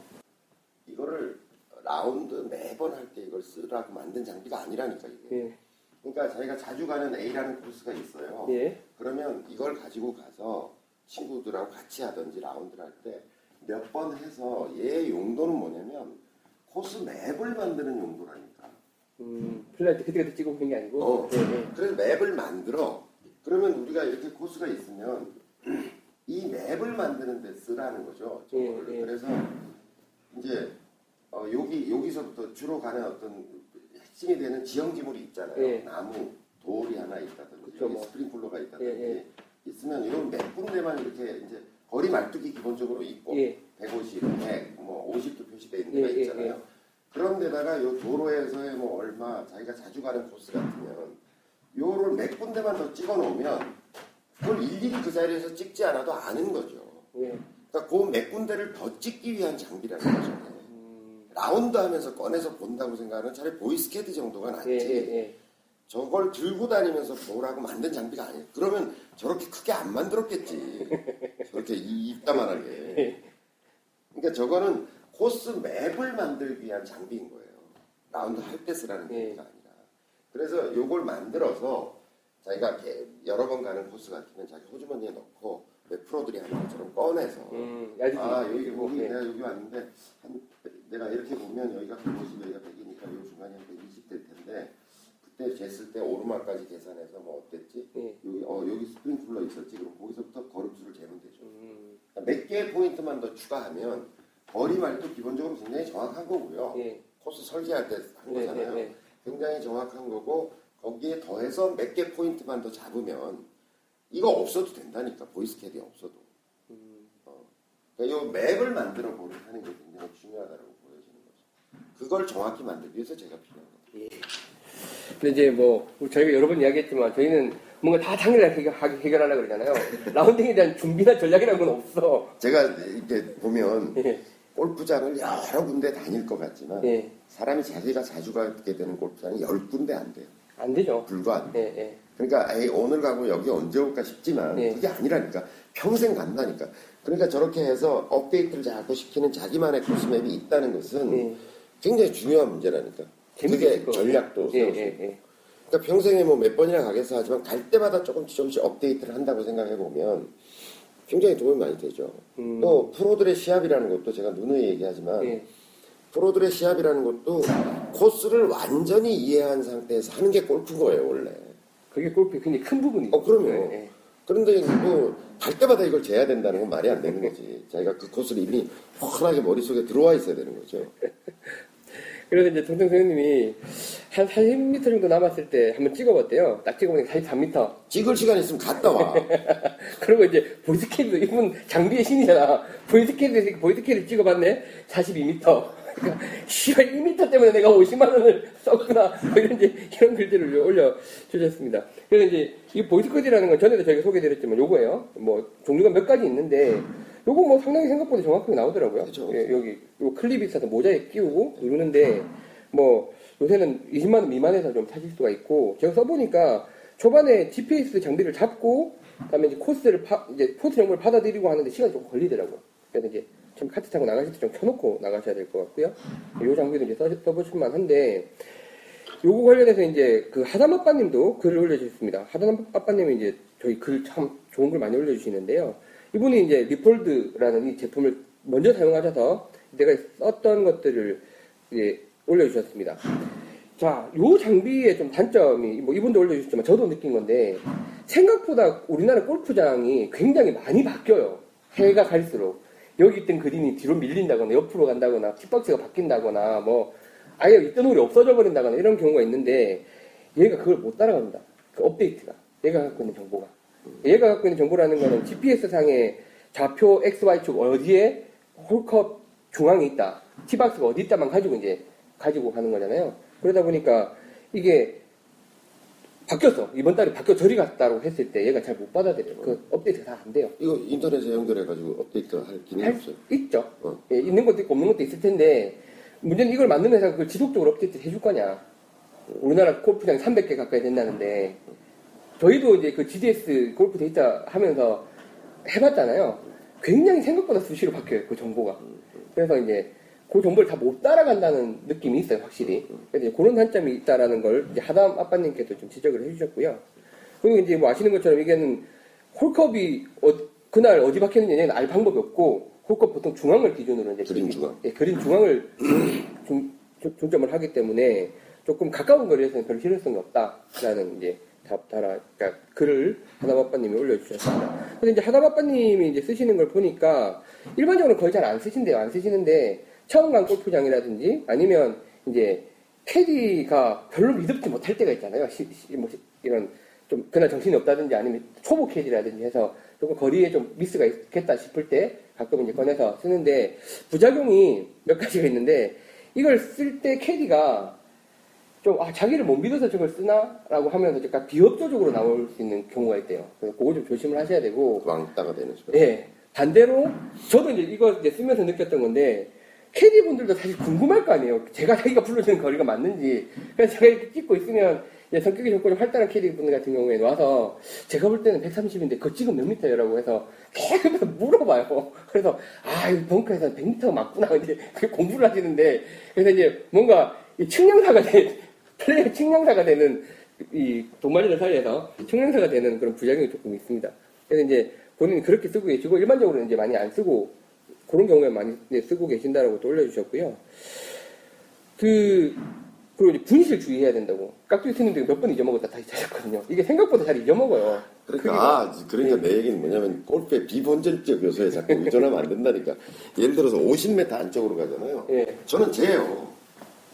이거를 라운드 매번 할 때 이걸 쓰라고 만든 장비가 아니라니까 이게. 예. 그러니까 자기가 자주 가는 A라는 코스가 있어요. 예. 그러면 이걸 가지고 가서 친구들하고 같이 하든지 라운드를 할 때 몇 번 해서 얘 용도는 뭐냐면 코스 맵을 만드는 용도라니까. 음, 때 그때그때 찍어보는 게 아니고. 어. 예, 예. 그래서 맵을 만들어. 그러면 우리가 이렇게 코스가 있으면 이 맵을 만드는 데 쓰라는 거죠. 저거를. 예, 예. 그래서 이제 어, 여기 여기서부터 주로 가는 어떤 핵심이 되는 지형지물이 있잖아요. 예. 나무, 돌이 하나 있다든지 그쵸, 뭐. 스프링클러가 있다든지 예, 예. 있으면 이런 몇 군데만 이렇게 이제 거리 말뚝이 기본적으로 있고 예. 150, 100, 뭐 50도 표시되어 있는 데가 있잖아요. 예. 그런 데다가 요 도로에서의 뭐 얼마 자기가 자주 가는 코스 같으면 요를 몇 군데만 더 찍어 놓으면 그걸 일일이 그 자리에서 찍지 않아도 아는 거죠. 예. 그러니까 그 몇 군데를 더 찍기 위한 장비라는 거죠. 음, 라운드 하면서 꺼내서 본다고 생각하는 차라리 보이스캐디 정도가 예, 낫지. 예, 예. 저걸 들고 다니면서 보라고 만든 장비가 아니에요. 그러면 저렇게 크게 안 만들었겠지. 저렇게 이- 이따만하게. 그러니까 저거는 코스 map을 만들기 위한 장비인 거예요. 라운드 할 때 쓰라는 예. 장비가 아니라. 그래서 요걸 만들어서 자기가 여러 번 가는 코스 같으면 자기 호주머니에 넣고 왜 프로들이 하는 것처럼 꺼내서 음, 아 여기 여기 예. 내가 여기 왔는데 한, 내가 이렇게 보면 여기가 150 여기가 100이니까 요 중간이 한120 될 텐데 그때 쟀을 때 오르막까지 계산해서 뭐 어땠지? 예. 여기 어 여기 스프링클러 있었지 그럼 거기서부터 걸음수를 재면 되죠. 음, 그러니까 몇 개의 포인트만 더 추가하면 거리 말도 기본적으로 굉장히 정확한 거고요. 예. 코스 설계할 때한 예, 거잖아요. 예, 예. 굉장히 정확한 거고 거기에 더해서 몇 개 포인트만 더 잡으면 이거 없어도 된다니까 보이스캐디 없어도. 음, 어. 그러니까 이 맵을 만들어 보는 하는 게 굉장히 중요하다고 보여지는 거죠. 그걸 정확히 만들기 위해서 제가 필요한 거예요. 예. 근데 이제 뭐 저희가 여러 번 이야기했지만 저희는 뭔가 다 당일날 해결, 해결하려고 그러잖아요. 라운딩에 대한 준비나 전략이라는 건 없어. 제가 이렇게 보면 예. 골프장을 여러 군데 다닐 것 같지만 예. 사람이 자기가 자주 가게 되는 골프장이 열 군데 안 돼요. 안 되죠. 불과 안 돼요. 예, 예. 그러니까 에이, 오늘 가고 여기 언제 올까 싶지만 예. 그게 아니라니까 평생 간다니까. 그러니까 저렇게 해서 업데이트를 자꾸 시키는 자기만의 코스맵이 있다는 것은 예. 굉장히 중요한 문제라니까. 그게. 전략도. 예. 그러니까 평생에 뭐 몇 번이나 가겠어 하지만 갈 때마다 조금씩 조금씩 업데이트를 한다고 생각해 보면 굉장히 도움이 많이 되죠. 음. 또 프로들의 시합이라는 것도 제가 누누이 얘기하지만 예. 프로들의 시합이라는 것도 코스를 완전히 이해한 상태에서 하는 게 골프인 거예요 원래. 그게 골프의 굉장히 큰 부분이죠. 어, 그럼요. 예, 예. 그런데 뭐갈 때마다 이걸 재야 된다는 건 말이 안 되는 거지. 자기가 그 코스를 이미 훤하게 머릿속에 들어와 있어야 되는 거죠. 그래서 이제 동생 선생님이 한 40m 정도 남았을 때 한번 찍어봤대요. 딱 찍어보니까 43m. 찍을 시간 있으면 갔다 와. 그리고 이제 보이스캐디, 이분 장비의 신이잖아. 보이스캐디, 보이스캐디 찍어봤네? 42m. 그러니까, 씨발, 2m 때문에 내가 50만 원을 썼구나. 뭐 이런 이제, 이런 글들을 올려 주셨습니다. 그래서 이제, 이 보이스캐디라는 건 전에도 저희가 소개드렸지만 요거예요. 뭐, 종류가 몇 가지 있는데, 요거 뭐 상당히 생각보다 정확하게 나오더라고요. 그렇죠. 예, 여기, 요 클립이 있어서 모자에 끼우고 누르는데, 뭐, 요새는 20만 원 미만에서 좀 찾을 수가 있고, 제가 써보니까, 초반에 GPS 장비를 잡고, 그다음에 이제 코스를 파, 이제 코스 정보를 받아들이고 하는데 시간이 조금 걸리더라고요. 그래서 이제 좀 카트 타고 나가실 때 좀 켜놓고 나가셔야 될 것 같고요. 이 장비도 이제 써, 써보실만 한데, 요거 관련해서 이제 그 하담 아빠님도 글을 올려주셨습니다. 하담 아빠님이 이제 저희 글 참 좋은 글 많이 올려주시는데요. 이분이 이제 리폴드라는 이 제품을 먼저 사용하셔서 내가 썼던 것들을 이제 올려주셨습니다. 자, 요 장비의 좀 단점이, 뭐 이분도 올려주셨지만 저도 느낀 건데, 생각보다 우리나라 골프장이 굉장히 많이 바뀌어요. 해가 갈수록. 여기 있던 그린이 뒤로 밀린다거나, 옆으로 간다거나, tip박스가 바뀐다거나, 뭐, 아예 있던 홀이 없어져 버린다거나 이런 경우가 있는데, 얘가 그걸 못 따라갑니다. 그 업데이트가. 얘가 갖고 있는 정보가. 얘가 갖고 있는 정보라는 거는 GPS 상의 좌표 XY축 어디에 홀컵 중앙에 있다. 티박스가 어디 있다만 가지고 이제 가지고 가는 거잖아요. 그러다 보니까 이게 바뀌었어. 이번 달에 바뀌어 저리 갔다고 했을 때 얘가 잘 못 받아들여요. 그 업데이트가 다 안 돼요. 이거 인터넷에 연결해가지고 업데이트 할 기능이 할 없어요. 있죠. 어. 예, 있는 것도 있고 없는 것도 있을 텐데 문제는 이걸 만든 회사가 그걸 지속적으로 업데이트 해줄 거냐. 우리나라 골프장이 300개 가까이 된다는데 저희도 이제 그 GDS 골프 데이터 하면서 해봤잖아요. 굉장히 생각보다 수시로 바뀌어요. 그 정보가. 그래서 이제 그 정보를 다 못 따라간다는 느낌이 있어요, 확실히. 그래서 그런 단점이 있다라는 걸 이제 하담 아빠님께서 좀 지적을 해주셨고요. 그리고 이제 뭐 아시는 것처럼 이게는 홀컵이 어- 그날 어디 박혔는지는 알 방법이 없고 홀컵 보통 중앙을 기준으로 이제 그린 중앙. 예, 그린 중앙을 중, 중- 중점을 하기 때문에 조금 가까운 거리에서는 별 실효성이 없다라는 이제 답 달아 그러니까 글을 하담 아빠님이 올려주셨습니다. 근데 이제 하담 아빠님이 이제 쓰시는 걸 보니까 일반적으로 거의 잘 안 쓰신대요. 안 쓰시는데 처음 간 골프장이라든지 아니면 이제 캐디가 별로 믿음지 못할 때가 있잖아요. 시- 시- 뭐 시- 이런 좀 그날 정신이 없다든지 아니면 초보 캐디라든지 해서 조금 거리에 좀 미스가 있겠다 싶을 때 가끔 이제 꺼내서 쓰는데 부작용이 몇 가지가 있는데 이걸 쓸 때 캐디가 좀 아, 자기를 못 믿어서 저걸 쓰나라고 하면서 약간 비협조적으로 나올 수 있는 경우가 있대요. 그래서 그거 좀 조심을 하셔야 되고 왕따가 되는 소리. 예. 반대로 저도 이제 이거 이제 쓰면서 느꼈던 건데 캐디 분들도 사실 궁금할 거 아니에요. 제가 자기가 불러주는 거리가 맞는지. 그래서 제가 이렇게 찍고 있으면 이제 성격이 좋고 좀 활달한 캐디 분들 같은 경우에 와서 제가 볼 때는 130인데 그거 지금 몇 미터예요라고 해서 계속 물어봐요. 그래서 아, 이 벙커에서 100미터가 맞구나. 이제 공부를 하시는데 그래서 이제 뭔가 이 측량사가 된 플레이어 측량사가 되는 이 동반자를 살려서 측량사가 되는 그런 부작용이 조금 있습니다. 그래서 이제 본인이 그렇게 쓰고 계시고 일반적으로는 이제 많이 안 쓰고 그런 경우에 많이 쓰고 계신다라고 또 올려주셨고요. 그 그리고 이제 분실 주의해야 된다고 깍두기 쓰는데 몇 번 잊어먹었다 다시 찾았거든요. 이게 생각보다 잘 잊어먹어요. 그러니까. 아, 그러니까 내 얘기는 뭐냐면 골프의 비본질적 요소에 자꾸 의존하면 안 된다니까. 예를 들어서 50m 안쪽으로 가잖아요. 예, 저는 재요.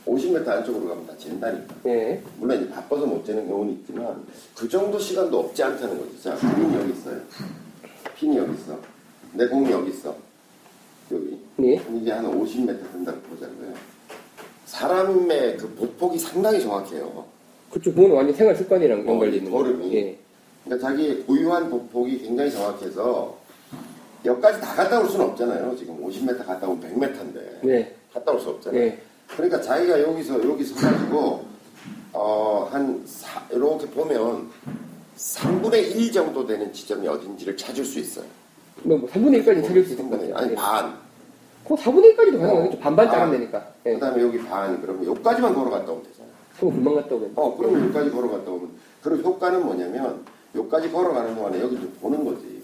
50m 안쪽으로 가면 다 잰다니까. 예, 물론 이제 바빠서 못 재는 경우는 있지만 그 정도 시간도 없지 않다는 거죠. 자, 핀이 여기 있어요. 핀이 여기 있어. 내 공이 여기 있어. 여기. 예, 이게 한 50m 된다고 보자고요. 사람의 그 보폭이 상당히 정확해요. 그쪽 그건 완전 생활 습관이랑 어, 연관돼 이 있는 걸음이. 거예요. 예, 그러니까 자기의 고유한 보폭이 굉장히 정확해서 여기까지 다 갔다 올 수는 없잖아요. 지금 50m 갔다 오면 100m인데 네, 갔다 올 수 없잖아요. 예, 그러니까 자기가 여기서 여기 서가지고 어한 이렇게 보면 3분의 1 정도 되는 지점이 어딘지를 찾을 수 있어요. 뭐, 뭐 3분의 1까지 찾을 수 있을 것 3분의 1. 같아요. 아니 예. 반. 그 4분의 1까지도 가능하겠죠. 반반 아. 짜면 되니까. 예. 그다음에 여기 반. 그러면 여기까지만 걸어갔다 오면 되잖아요. 그럼 금방 갔다 오겠네. 어, 그러면 여기까지 걸어갔다 오면 그럼 효과는 뭐냐면 여기까지 걸어가는 동안에 여기 좀 보는 거지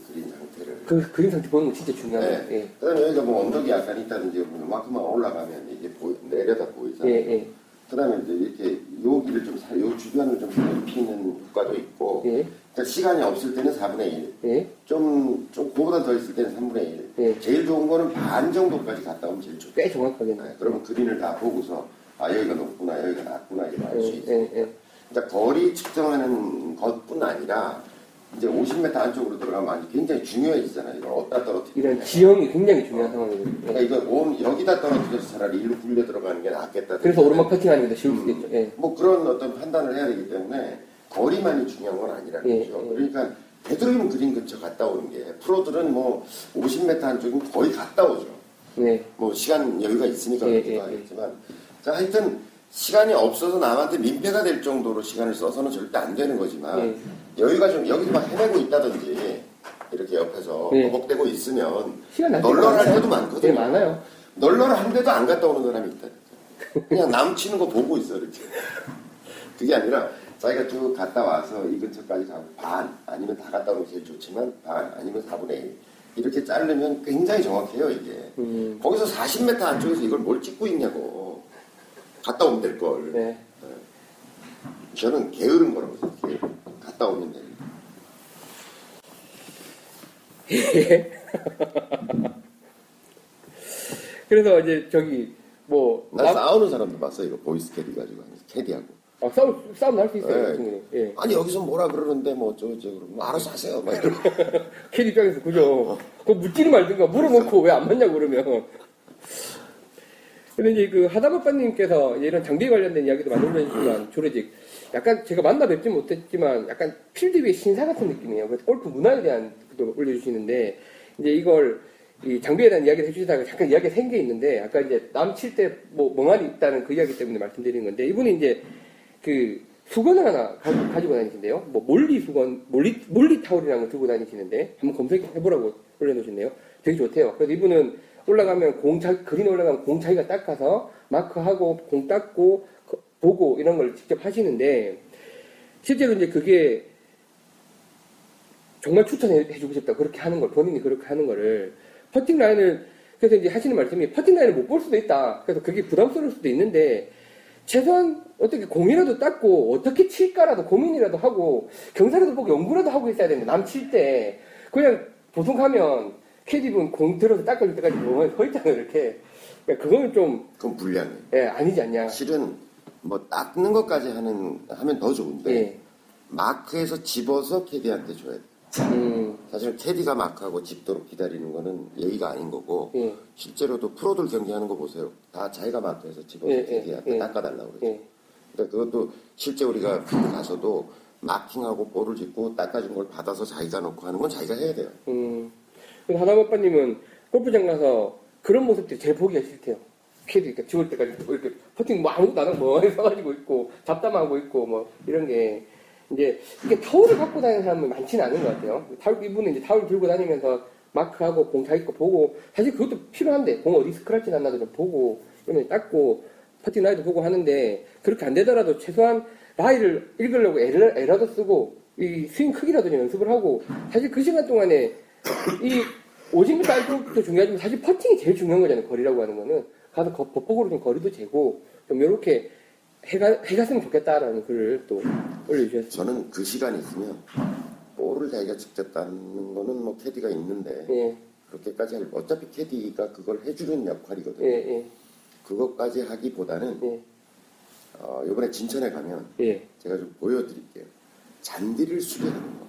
그 그림 상태 보는 거 진짜 중요하네요. 네. 그다음에 여기가 뭐 언덕이 약간 있다든지 그러면 이만큼만 올라가면 이게 보이, 내려다 예, 보이잖아요. 예, 예, 그다음에 이제 이렇게 여기를 좀 살, 요 주변을 좀 살피는 효과도 있고. 예, 그러니까 시간이 없을 때는 4분의 1. 예, 좀, 좀, 그보다 더 있을 때는 3분의 1. 예. 제일 좋은 거는 반 정도까지 갔다 오면 제일 좋죠. 꽤 정확하겠네. 네, 그러면 그린을 다 보고서, 아, 여기가 높구나, 여기가 낮구나, 이걸 알 수 예, 있어요. 예, 예. 그러니까 거리 측정하는 것뿐 아니라, 이제 50m 안쪽으로 들어가면 아주 굉장히 중요해지잖아요. 이걸 어디다 떨어뜨리냐. 이런 지형이 굉장히 중요한 상황이거든요. 그러니까 예. 이거 온, 여기다 떨어뜨려서 차라리 일로 굴려 들어가는 게 낫겠다. 그래서 오르막 퍼팅하는 게더 쉬울 음. 수도 있죠. 예. 뭐 그런 어떤 판단을 해야 되기 때문에 거리만이 중요한 건 아니라는 예, 거죠. 예. 그러니까 되도록이면 그린 근처 갔다 오는 게 프로들은 뭐 50m 안쪽이면 거의 갔다 오죠. 네, 뭐 시간 여유가 있으니까 예, 그렇기도 예, 하겠지만 자 하여튼 시간이 없어서 남한테 민폐가 될 정도로 시간을 써서는 절대 안 되는 거지만 예. 여유가 좀 여기서 막 헤매고 있다든지 이렇게 옆에서 예. 버벅대고 있으면 널널할. 때도 많거든요. 예, 많아요. 널널한데도 안 갔다 오는 사람이 있다. 그냥 남 치는 거 보고 있어 이렇게. 그게 아니라 자기가 쭉 갔다 와서 이 근처까지 가고 반 아니면 다 갔다 오는 게 제일 좋지만 반 아니면 4분의 1 이렇게 자르면 굉장히 정확해요 이게. 음, 거기서 40m 안쪽에서 이걸 뭘 찍고 있냐고. 갔다 오면 될 걸. 네. 저는 게으른 거라고 생각해요. 갔다 오면 돼. 그래서 이제 저기 뭐 나 남- 싸우는 사람도 봤어 이거 보이스 캐디 가지고 캐디하고. 아, 싸움 싸움 날수 있어요. 네. 충분히. 예. 아니 여기서 뭐라 그러는데 뭐저저 그러면 뭐 알아서 하세요. 막 이러고. 캐디 입장에서 그죠. 그거 묻지는 말든가 물어놓고 왜 안 맞냐고 그러면. 근데 이제 그 하담 아빠님께서 이런 장비 관련된 이야기도 많이 올려주시지만 주로 이제 약간 제가 만나 뵙지 못했지만 약간 필드 위의 신사 같은 느낌이에요. 그래서 골프 문화에 대한 것도 올려주시는데 이제 이걸 이 장비에 대한 이야기를 해주시다가 잠깐 이야기가 생겨 있는데 아까 이제 남 칠 때 뭐 멍하니 있다는 그 이야기 때문에 말씀드리는 건데 이분이 이제 그 수건을 하나 가 지고, 가지고 다니신데요. 뭐 몰리 수건, 몰리 몰리 타올이라는 걸 들고 다니시는데 한번 검색해보라고 올려놓으셨네요. 되게 좋대요. 그래서 이분은 올라가면 공차 그린 올라가면 공차기가 닦아서 마크하고 공 닦고 그- 보고 이런 걸 직접 하시는데 실제로 이제 그게 정말 추천해주고 싶다 그렇게 하는 걸 본인이 그렇게 하는 거를 퍼팅 라인을 그래서 이제 하시는 말씀이 퍼팅 라인을 못 볼 수도 있다 그래서 그게 부담스러울 수도 있는데 최소한 어떻게 공이라도 닦고 어떻게 칠까라도 고민이라도 하고 경사라도 보고 연구라도 하고 있어야 되는데 남 칠 때 그냥 보통 가면 캐디분 공 들어서 닦을 때까지 멍하니 서 있잖아요 이렇게 그러니까 그거는 좀 그건 불리하네. 예, 아니지 않냐 실은 뭐 닦는 것까지 하는 하면 더 좋은데 예. 마크에서 집어서 캐디한테 줘야 돼. 음, 사실 캐디가 마크하고 집도록 기다리는 거는 예의가 아닌 거고 예, 실제로도 프로들 경기하는 거 보세요. 다 자기가 마크해서 집어서 예, 예, 캐디한테 예. 닦아달라고 그러죠. 예. 그러니까 그것도 실제 우리가 필드 가서도 마킹하고 볼을 짚고 닦아준 걸 받아서 자기가 놓고 하는 건 자기가 해야 돼요. 음. 하다바빠님은 골프장 가서 그런 모습들이 제일 보기가 싫대요. 캐디 이렇게 죽을 때까지 뭐 이렇게 퍼팅 뭐 아무것도 안 하고 멍하니 서가지고 있고 잡담하고 있고 뭐 이런 게 이제 이게 타올을 갖고 다니는 사람은 많지는 않은 것 같아요. 타올 이분은 이제 타올 들고 다니면서 마크하고 공 자기 거 보고 사실 그것도 필요한데 공 어디 스크래치 났나도 좀 보고 이러면 닦고 퍼팅 라이도 보고 하는데 그렇게 안 되더라도 최소한 라이를 읽으려고 에러, 에러도 쓰고 이 스윙 크기라도 좀 연습을 하고 사실 그 시간 동안에 이 50m 안쪽도 중요하지만 사실 퍼팅이 제일 중요한 거잖아요. 거리라고 하는 거는 가서 거- 법폭으로 좀 거리도 재고 좀 이렇게 해가 해갔으면 좋겠다라는 글을 또 올려주셨어요. 저는 그 시간이 있으면 볼을 자기가 직접 닦는 거는 뭐 캐디가 있는데 예, 그렇게까지 할 어차피 캐디가 그걸 해주는 역할이거든요. 예, 예, 그것까지 하기보다는 예, 어, 이번에 진천에 가면 예, 제가 좀 보여드릴게요. 잔디를 수리하는 거.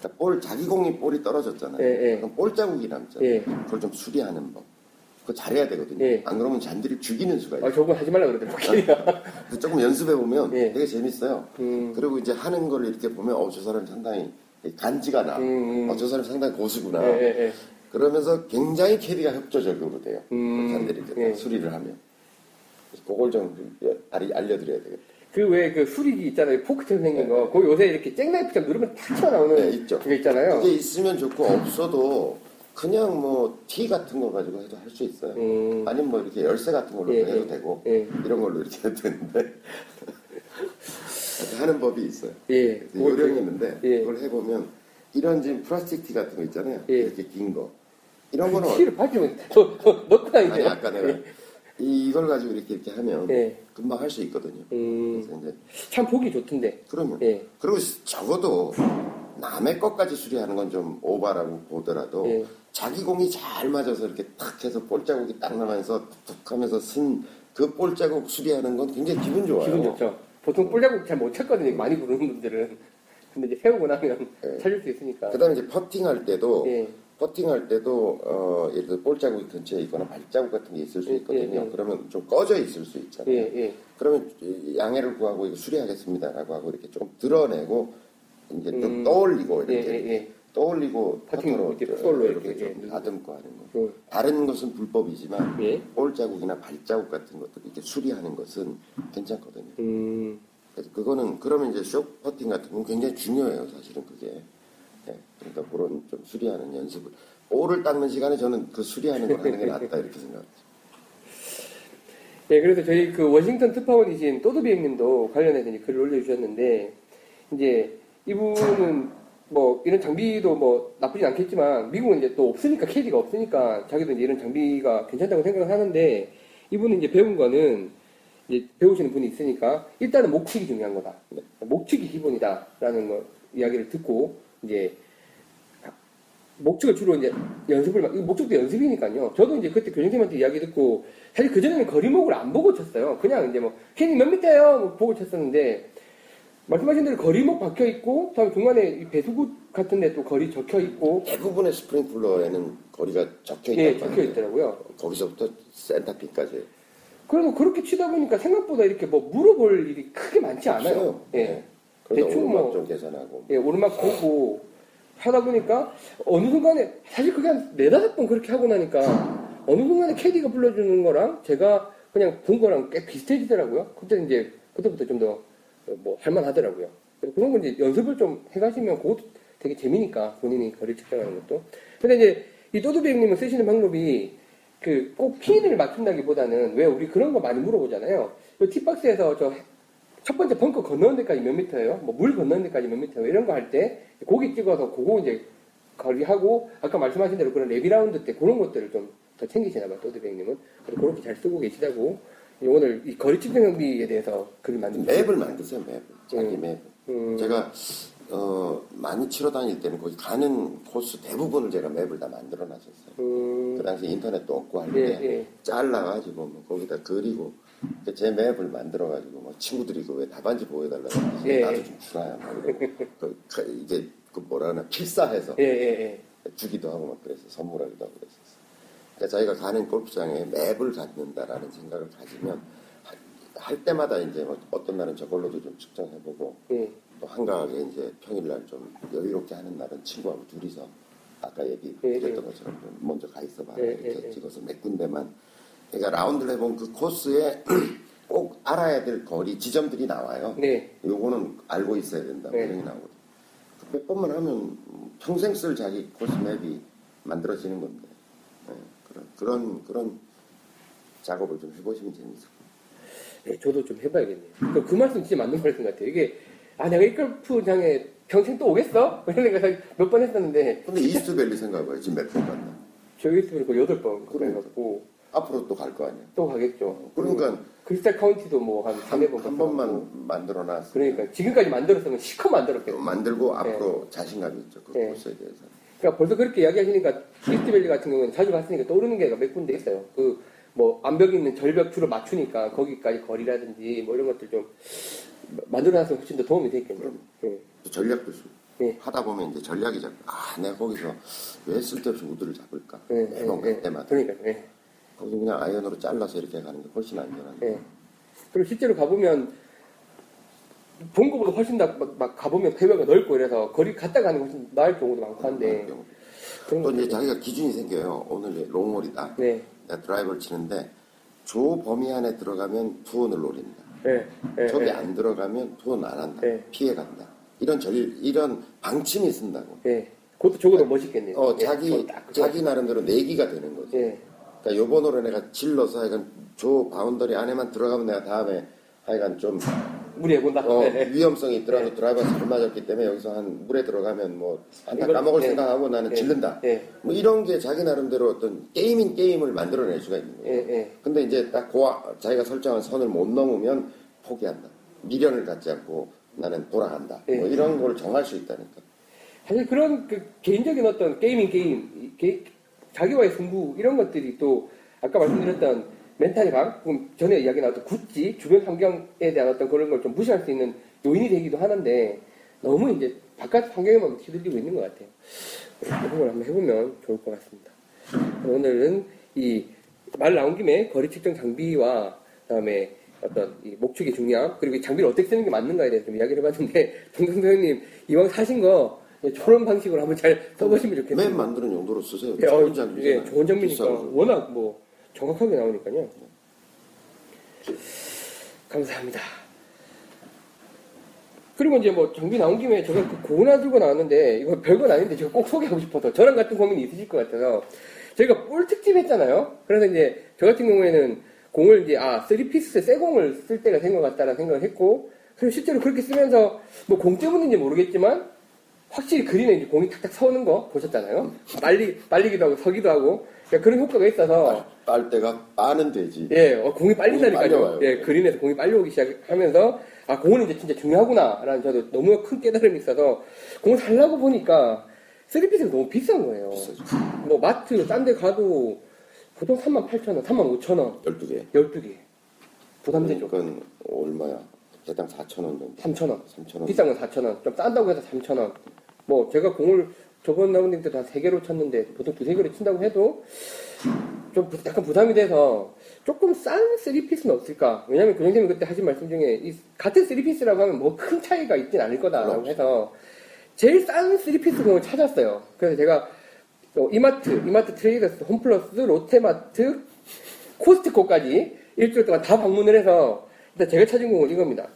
그러니까 볼 자기 공이 볼이 떨어졌잖아요. 예, 예. 그럼 볼 자국이 남잖아요. 예. 그걸 좀 수리하는 법. 그거 잘해야 되거든요. 예. 안 그러면 잔디를 죽이는 수가 있어요. 아, 저거 하지 말라 그러더라고요. 그래서 조금 연습해 보면 예. 되게 재밌어요. 음, 그리고 이제 하는 걸 이렇게 보면 어 저 사람 상당히 간지가 나. 음, 음. 어저 사람 상당히 고수구나. 예, 예, 예. 그러면서 굉장히 캐디가 협조적으로 돼요. 음, 잔디를 이렇게 예. 딱 수리를 하면. 그걸 좀 알려드려야 되겠다. 그왜그 수리기 있잖아요. 포크처럼 생긴 거. 그거 요새 이렇게 잭나이프처럼 누르면 탁 튀어나오는 네, 있죠. 그게 있잖아요. 그게 있으면 좋고 없어도 그냥 뭐 티 같은 거 가지고 해도 할 수 있어요. 음, 아니면 뭐 이렇게 열쇠 같은 걸로 예, 해도 예. 되고 예, 이런 걸로 이렇게 해도 되는데 이렇게 하는 법이 있어요. 예. 요령이 있는데 예. 그걸 해보면 이런 지금 플라스틱 티 같은 거 있잖아요. 예. 이렇게 긴 거. 이런 거는 티를 받치면 저, 저 넣고 다니죠. 아니 아까 내가 이, 이걸 가지고 이렇게 이렇게 하면 예. 금방 할 수 있거든요. 음, 그래서 이제 참 보기 좋던데. 그러면 예, 그리고 적어도 남의 것까지 수리하는 건 좀 오바라고 보더라도 예. 자기 공이 잘 맞아서 이렇게 탁 해서 볼자국이 딱 나면서 툭 하면서 쓴 그 볼자국 수리하는 건 굉장히 기분 좋아요. 기분 좋죠. 보통 뿔자국 잘 못 찾거든요. 많이 부르는 분들은. 근데 이제 세우고 나면 예. 찾을 수 있으니까. 그 다음에 이제 퍼팅할 때도 예, 퍼팅할 때도 어, 예를 들어 볼자국이 근처에 있거나 발자국 같은 게 있을 수 예, 있거든요. 예, 예. 그러면 좀 꺼져 있을 수 있잖아요. 그러면 이 양해를 구하고 이거 수리하겠습니다라고 하고 이렇게 좀 드러내고 이제 좀 음. 떠올리고 예, 이렇게. 떠올리고 퍼팅 퍼터로 이렇게 솔로 이렇게, 좀 예. 다듬고 하는 거. 음, 다른 것은 불법이지만 예. 볼 자국이나 발자국 같은 것들 이렇게 수리하는 것은 괜찮거든요. 음, 그래서 그거는 그러면 이제 쇼 퍼팅 같은 건 굉장히 중요해요, 사실은 그게. 예, 그러니까 그런 좀 수리하는 연습을 볼을 닦는 시간에 저는 그 수리하는 걸 하는 게 낫다 이렇게 생각합니다. 예, 그래서 저희 그 워싱턴 특파원이신 또드비 형님도 관련해서 이제 글을 올려주셨는데, 이제 이분은 뭐 이런 장비도 뭐 나쁘진 않겠지만, 미국은 이제 또 없으니까, 캐디가 없으니까 자기도 이제 이런 장비가 괜찮다고 생각을 하는데, 이분은 이제 배운 거는 이제 배우시는 분이 있으니까, 일단은 목칙이 중요한 거다. 목칙이 기본이다라는 거 이야기를 듣고, 이제 목적을 주로 이제 연습을 목적도 연습이니까요. 저도 이제 그때 교장님한테 이야기 듣고 사실 그 전에는 거리목을 안 보고 쳤어요. 그냥 이제 뭐 캐니 몇 미터예요? 뭐 보고 쳤었는데 말씀하신 대로 거리목 박혀 있고 다음 중간에 이 배수구 같은 데 또 거리 적혀 있고 대부분의 스프링클러에는 거리가 적혀 있다. 예 적혀 있더라고요. 거기서부터 센터핀까지. 그래도 그렇게 치다 보니까 생각보다 이렇게 뭐 물어볼 일이 크게 많지 않아요. 없어요. 예. 네. 그래서 대충 오르막 뭐- 좀 계산하고. 예, 오르막 보고 하다 보니까 어느 순간에 사실 그게 한 네다섯 번 그렇게 하고 나니까 어느 순간에 캐디가 불러주는 거랑 제가 그냥 본 거랑 꽤 비슷해지더라고요. 그때 이제 그때부터 좀 더 뭐 할만하더라고요. 그런 건 이제 연습을 좀 해가시면 그것도 되게 재미니까 본인이 거리 측정하는 것도. 근데 이제 이 또드비 형님은 쓰시는 방법이 그 꼭 핀을 맞춘다기보다는 왜 우리 그런 거 많이 물어보잖아요. 이 팁박스에서 저 첫 번째 벙커 건너는 데까지 몇 미터예요? 뭐 물 건너는 데까지 몇 미터예요? 이런 거 할 때 고기 찍어서 그거 이제 거리하고 아까 말씀하신 대로 그런 레비라운드 때 그런 것들을 좀 더 챙기시나 봐요, 또드백님은. 그리고 그렇게 잘 쓰고 계시다고 오늘 이 거리 측정 장비에 대해서 글을 만든 맵을 만드세요, 맵을. 자기 음. 맵. 음, 제가 어, 많이 치러 다닐 때는 거기 가는 코스 대부분을 제가 맵을 다 만들어 놨었어요. 음, 그 당시 인터넷도 없고 할 예, 때 예. 잘라가지고 뭐 거기다 그리고 그제 맵을 만들어가지고 뭐 친구들이 그 왜 답안지 보여달라고 예, 나도 예. 좀 이러고 그, 그 이제 그 뭐라 하나 필사해서 예, 예, 예. 주기도 하고 막 그래서 선물하기도 하고 그랬었어요. 그러니까 자기가 가는 골프장에 맵을 갖는다라는 생각을 가지면 할, 할 때마다 이제 뭐 어떤 날은 저걸로도 좀 측정해보고 예. 또 한가하게 이제 평일날 좀 여유롭게 하는 날은 친구하고 둘이서 아까 예, 얘기했던 예. 것처럼 좀 먼저 가 있어봐 예, 이렇게 예, 예. 찍어서 몇 군데만 그러니까 라운드를 해본 그 코스에 꼭 알아야 될 거리 지점들이 나와요. 네. 요거는 알고 있어야 된다. 뭐 네. 이런 게 나오거든. 몇 번만 하면 평생 쓸 자기 코스 맵이 만들어지는 네, 그런 그런 그런 작업을 좀 해보시면 재밌을 거예요. 예, 저도 좀 해봐야겠네요. 그, 그 말씀 진짜 맞는 말씀 같아요. 이게, 아, 내가 이 골프장에 평생 또 오겠어? 이런 생각 몇번 했었는데, 근데 이스트밸리 생각해봐요. 지금 몇 번 갔나? 저희 있으면 그 여덟 번 그러니까. 앞으로 또 갈 거 아니야. 또 가겠죠. 그러니까 크리스탈 카운티도 뭐한 한, 번. 번만 만들어 놨어. 그러니까 지금까지 만들었으면 시커 만들었겠네. 만들고 앞으로 자신감이 있죠. 그 네. 코스에 대해서. 그러니까 벌써 그렇게 이야기하시니까 이스트밸리 같은 경우는 자주 갔으니까 떠오르는 게가 몇 군데 있어요. 그 뭐 암벽 있는 절벽 줄을 맞추니까 거기까지 거리라든지 뭐 이런 것들 좀 만들어놨으면 훨씬 더 도움이 되겠네요. 예. 또 전략도 쓰고. 네. 하다 보면 이제 전략이 잡 아, 내가 거기서 왜 쓸데없이 우드를 잡을까? 예, 매번 예, 갈 예. 때마다. 그러니까, 예. 거기서 그냥 아이언으로 잘라서 이렇게 가는 게 훨씬 안전한데. 예. 그리고 실제로 가보면 본 것보다 훨씬 더막 가보면 배우가 넓고 이래서 거리 갔다 가는 게 훨씬 나을 경우도 많고 한데 그런 또 이제 자기가 기준이 생겨요. 오늘 롱홀이다. 네, 내가 드라이버를 치는데 조 범위 안에 들어가면 투혼을 노린다. 네, 네, 저기 네. 안 들어가면 투혼 안 한다. 네. 피해 간다. 이런 전 이런 방침이 쓴다고. 예. 그것도 적어도 멋있겠네요. 어, 예, 자기. 자기 나름대로 내기가 되는 거죠. 예, 그러니까 요번으로 내가 질러서 하여간 조 바운더리 안에만 들어가면 내가 다음에 하여간 좀 무리해본다. 어, 네, 위험성이 있더라도 네. 드라이버 잘 맞았기 때문에 여기서 한 물에 들어가면 뭐 안타 이걸- 까먹을 네. 생각하고 나는 네. 질른다. 예, 뭐 이런 게 자기 나름대로 어떤 게임인 게임을 만들어낼 수가 있는 예, 거예요. 예. 근데 이제 딱 그, 자기가 설정한 선을 못 넘으면 포기한다. 미련을 갖지 않고 나는 돌아간다. 네. 뭐 이런 걸 정할 수 있다니까. 사실 그런 그 개인적인 어떤 게임인 게임, 이 게- 자기와의 승부 이런 것들이 또 아까 말씀드렸던 멘탈 강, 그럼 전에 이야기 나왔던 굿지, 주변 환경에 대한 어떤 그런 걸 좀 무시할 수 있는 요인이 되기도 하는데 너무 이제 바깥 환경에만 휘둘리고 있는 것 같아요. 그런 걸 한번 해보면 좋을 것 같습니다. 오늘은 이 말 나온 김에 거리 측정 장비와 그다음에 어떤 이 목축의 중요함 그리고 이 장비를 어떻게 쓰는 게 맞는가에 대해서 좀 이야기를 해봤는데 동동 선생님 이왕 사신 거 저런 방식으로 한번 잘 써보시면 좋겠네요. 맨 만드는 용도로 쓰세요. 예, 어, 좋은. 예, 좋은 장비니까. 워낙 뭐 정확하게 나오니까요. 감사합니다. 그리고 이제 뭐 장비 나온 김에 제가 그 고나 들고 나왔는데 이거 별건 아닌데 제가 꼭 소개하고 싶어서 저랑 같은 고민이 있으실 것 같아서 저희가 볼 특집 했잖아요. 그래서 이제 저 같은 경우에는 공을 이제 아 3피스 새 공을 쓸 때가 된 것 같다라는 생각을 했고 그리고 실제로 그렇게 쓰면서 뭐 공 때문인지 모르겠지만 확실히 그린에 이제 공이 탁탁 서는 거 보셨잖아요. 빨리 빨리기도 하고 서기도 하고 그러니까 그런 효과가 있어서 빨 때가 빠는 되지. 예, 어, 공이 빨리 빨린다니까요. 예, 그린에서 공이 빨리 오기 시작하면서 아 공은 이제 진짜 중요하구나라는 저도 너무 큰 깨달음이 있어서 공을 살라고 보니까 3피스가 너무 비싼 거예요. 비싸죠. 뭐 마트 딴 데 가도 보통 3만 8천 원, 3만 5천 원, 12개. 12개. 부담되죠. 그러니까 얼마야? 대당 4천 원 정도. 3천 원. 3천 원. 비싼 건 4천 원. 좀 싼다고 해서 3천 원. 뭐 제가 공을 저번 라운딩 때도 한 3개로 쳤는데 보통 두세 개로 친다고 해도 좀 부- 약간 부담이 돼서 조금 싼 3피스는 없을까? 왜냐면 교장님이 그때 하신 말씀 중에 이 같은 3피스라고 하면 뭐 큰 차이가 있진 않을 거다라고 그럼. 해서 제일 싼 3피스 공을 찾았어요. 그래서 제가 어, 이마트, 이마트 트레이더스, 홈플러스, 롯데마트, 코스트코까지 일주일 동안 다 방문을 해서 일단 제가 찾은 공은 이겁니다.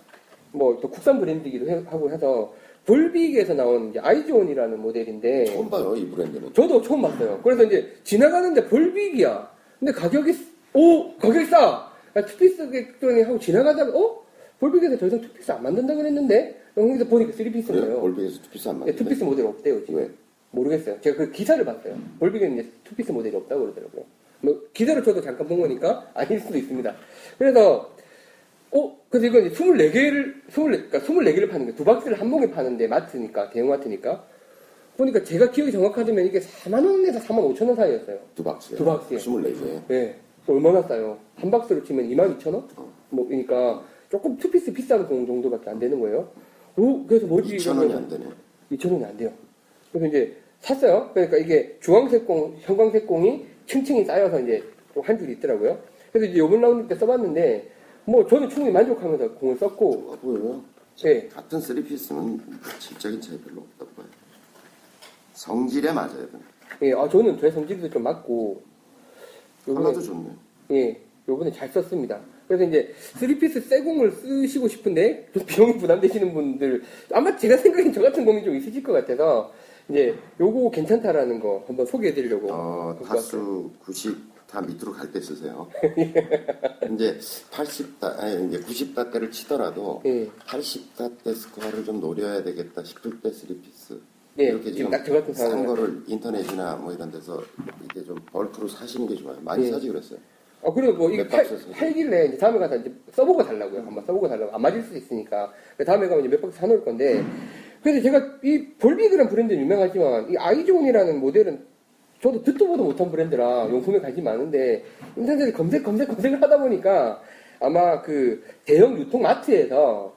뭐 또 국산 브랜드이기도 해- 하고 해서 볼빅에서 나온 이제 아이존이라는 모델인데 처음 봐요, 이 브랜드는. 저도 처음 봤어요. 그래서 이제 지나가는데 볼빅이야. 근데 가격이 오 가격이 싸. 야, 투피스 객전에 하고 지나가다가 어 볼빅에서 더 이상 투피스 안 만든다 그랬는데 여기서 보니까 쓰리피스인 그래, 거예요. 올빅에서 투피스 안 예, 맞는데. 투피스 모델 없대요 지금. 왜? 모르겠어요. 제가 그 기사를 봤어요. 볼빅에는 이제 투피스 모델이 없다고 그러더라고요. 뭐 기사를 저도 잠깐 본 거니까 아닐 수도 있습니다. 그래서 어 그래서 이건 이제 24개를 24 그러니까 24개를 파는 게두 박스를 한 봉에 파는데 마트니까 대형 마트니까 보니까 제가 기억이 정확하다면 이게 4만 원에서 4만 5천 원 사이였어요. 두 박스에. 두 박스에. 24개. 예. 얼마나 싸요? 한 박스로 치면 2만 2천 원? 어. 뭐 그러니까 조금 투피스 비싼 공 정도밖에 안 되는 거예요. 오 그래서 뭐지? 2,000원이 안 되네. 2,000원이 안 돼요. 그래서 이제 샀어요. 그러니까 이게 주황색 공, 형광색 공이 층층이 쌓여서 이제 좀한 줄이 있더라고요. 그래서 이제 요번 라운드 때 써봤는데, 뭐 저는 충분히 만족하면서 공을 썼고, 보여요. 예. 같은 3피스는 질적인 차이 별로 없다고 봐요. 성질에 맞아요. 예, 아, 저는 제 성질도 좀 맞고, 요번에, 하나도 좋네. 예, 요번에 잘 썼습니다. 그래서 이제 3피스 새 공을 쓰시고 싶은데, 좀 비용이 부담되시는 분들, 아마 제가 생각엔 저 같은 공이 좀 있으실 것 같아서, 이제 요거 괜찮다라는 거 한번 소개해 드리려고. 어. 타수 90 다 밑으로 갈 때 쓰세요. 이제 80다, 아니, 이제 90다 때를 치더라도 예. 80다 때 스코어를 좀 노려야 되겠다 싶을 때 3피스. 예, 이렇게 지금 같은 싼. 거를 인터넷이나 뭐 이런 데서 이렇게 좀 벌크로 사시는 게 좋아요. 많이 예. 사지 그랬어요. 어, 그리고 뭐, 이게 몇 팔? 팔길래 이제 다음에 가서 이제 써보고 달라고요. 한번 써보고 달라고. 안 맞을 수도 있으니까. 그 다음에 가면 이제 몇 박스 사놓을 건데. 그래서 제가 이 볼빅이라는 브랜드는 유명하지만 이 아이존이라는 모델은 저도 듣도 보도 못한 브랜드라 용품에 관심이 많은데 인터넷에 검색, 검색, 검색을 하다 보니까 아마 그 대형 유통 마트에서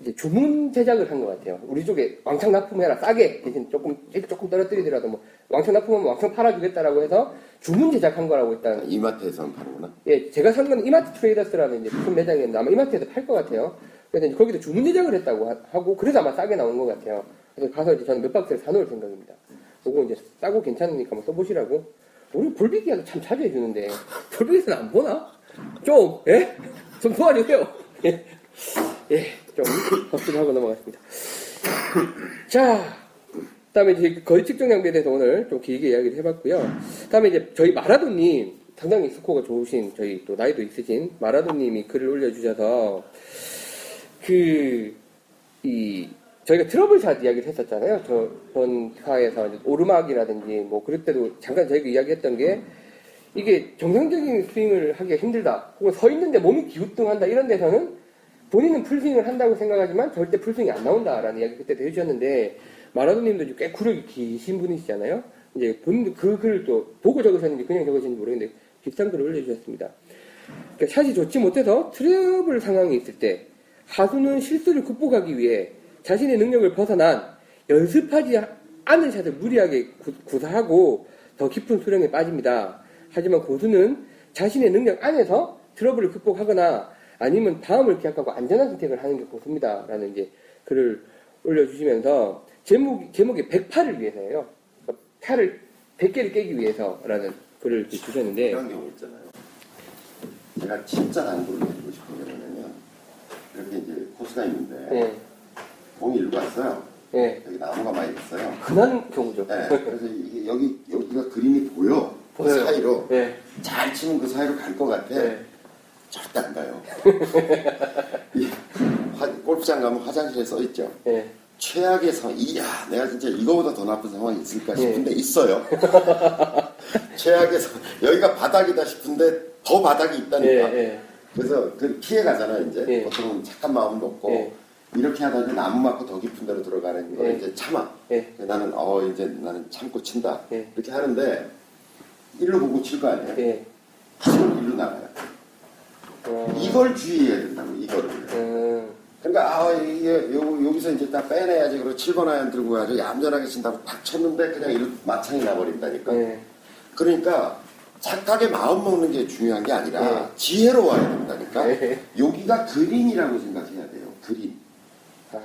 이제 주문 제작을 한 것 같아요. 우리 쪽에 왕창 납품해라 싸게 대신 조금 조금 떨어뜨리더라도 뭐 왕창 납품하면 왕창 팔아주겠다라고 해서 주문 제작한 거라고 일단 이마트에서는 파는구나. 예, 제가 산 건 이마트 트레이더스라는 이제 부품 매장이었는데 아마 이마트에서 팔 것 같아요. 그래서 이제 거기도 주문 제작을 했다고 하- 하고 그래서 아마 싸게 나온 것 같아요. 그래서 가서 이제 저는 몇 박스를 사놓을 생각입니다. 요거 이제 싸고 괜찮으니까 한번 써보시라고. 우리 볼빅이야도 참 자주 해주는데 볼빅에서는 안 보나? 좀 예? 좀 도와주세요. 예, 예, 좀 헛소리 하고 넘어갔습니다. 자, 그다음에 이제 거리 측정 장비에 대해서 오늘 좀 길게 이야기를 해봤고요. 그다음에 이제 저희 마라도님 상당히 스코어가 좋으신 저희 또 나이도 있으신 마라도님이 글을 올려주셔서 그 이 저희가 트러블 샷 이야기를 했었잖아요. 저번 이제 오르막이라든지 뭐 그럴 때도 잠깐 저희가 이야기했던 게 이게 정상적인 스윙을 하기가 힘들다. 혹은 서 있는데 몸이 기우뚱한다 이런 데서는 본인은 풀스윙을 한다고 생각하지만 절대 풀스윙이 안 나온다라는 이야기 그때 해주셨는데 마라도님도 꽤 구력이 기신 분이시잖아요. 이제 본인도 그 글을 또 보고 적으셨는지 그냥 적으셨는지 모르겠는데 비슷한 글을 올려주셨습니다. 그러니까 샷이 좋지 못해서 트러블 상황이 있을 때 하수는 실수를 극복하기 위해 자신의 능력을 벗어난 연습하지 않은 샷을 무리하게 구- 구사하고 더 깊은 수령에 빠집니다. 하지만 고수는 자신의 능력 안에서 트러블을 극복하거나 아니면 다음을 기약하고 안전한 선택을 하는 게 고수입니다. 라는 이제 글을 올려주시면서 제목, 제목이 108을 위해서예요. 그러니까 팔을 100개를 깨기 위해서라는 글을 주셨는데 이런 경우 있잖아요. 제가 진짜 당구를 해주고 싶은 게 뭐냐면 이렇게 이제 코스가 있는데 예, 공이 일로 왔어요. 예. 여기 나무가 많이 있어요. 흔한 경우죠. 네, 그래서 이게 여기 여기가 그림이 보여. 그 보여요. 사이로 예, 잘 치면 그 사이로 갈 것 같아. 예. 절대 안 가요. 이 화- 골프장 가면 화장실에 써 있죠. 예. 최악의 상황, 이야, 내가 진짜 이거보다 더 나쁜 상황이 있을까 싶은데 예. 있어요. 최악의 상황, 여기가 바닥이다 싶은데 더 바닥이 있다니까. 예, 예. 그래서 그 피해 가잖아, 이제. 예. 보통은 착한 마음도 없고. 예. 이렇게 하다가 나무 맞고 더 깊은 데로 들어가는 걸 예. 이제 참아. 예. 나는, 어, 이제 나는 참고 친다. 예. 이렇게 하는데, 일로 보고 칠 거 아니에요? 예. 치면 일로 나가요. 어, 이걸 주의해야 된다고, 이거를. 음, 그러니까 아 이게 요, 여기서 이제 딱 빼내야지 그리고 7번 아이언 들고 가서 얌전하게 친다고 탁 쳤는데 그냥 이렇게 마창이 나버린다니까 예. 그러니까 착하게 마음 먹는 게 중요한 게 아니라 네. 지혜로 와야 된다니까. 네. 여기가 그린이라고 생각해야 돼요. 그린.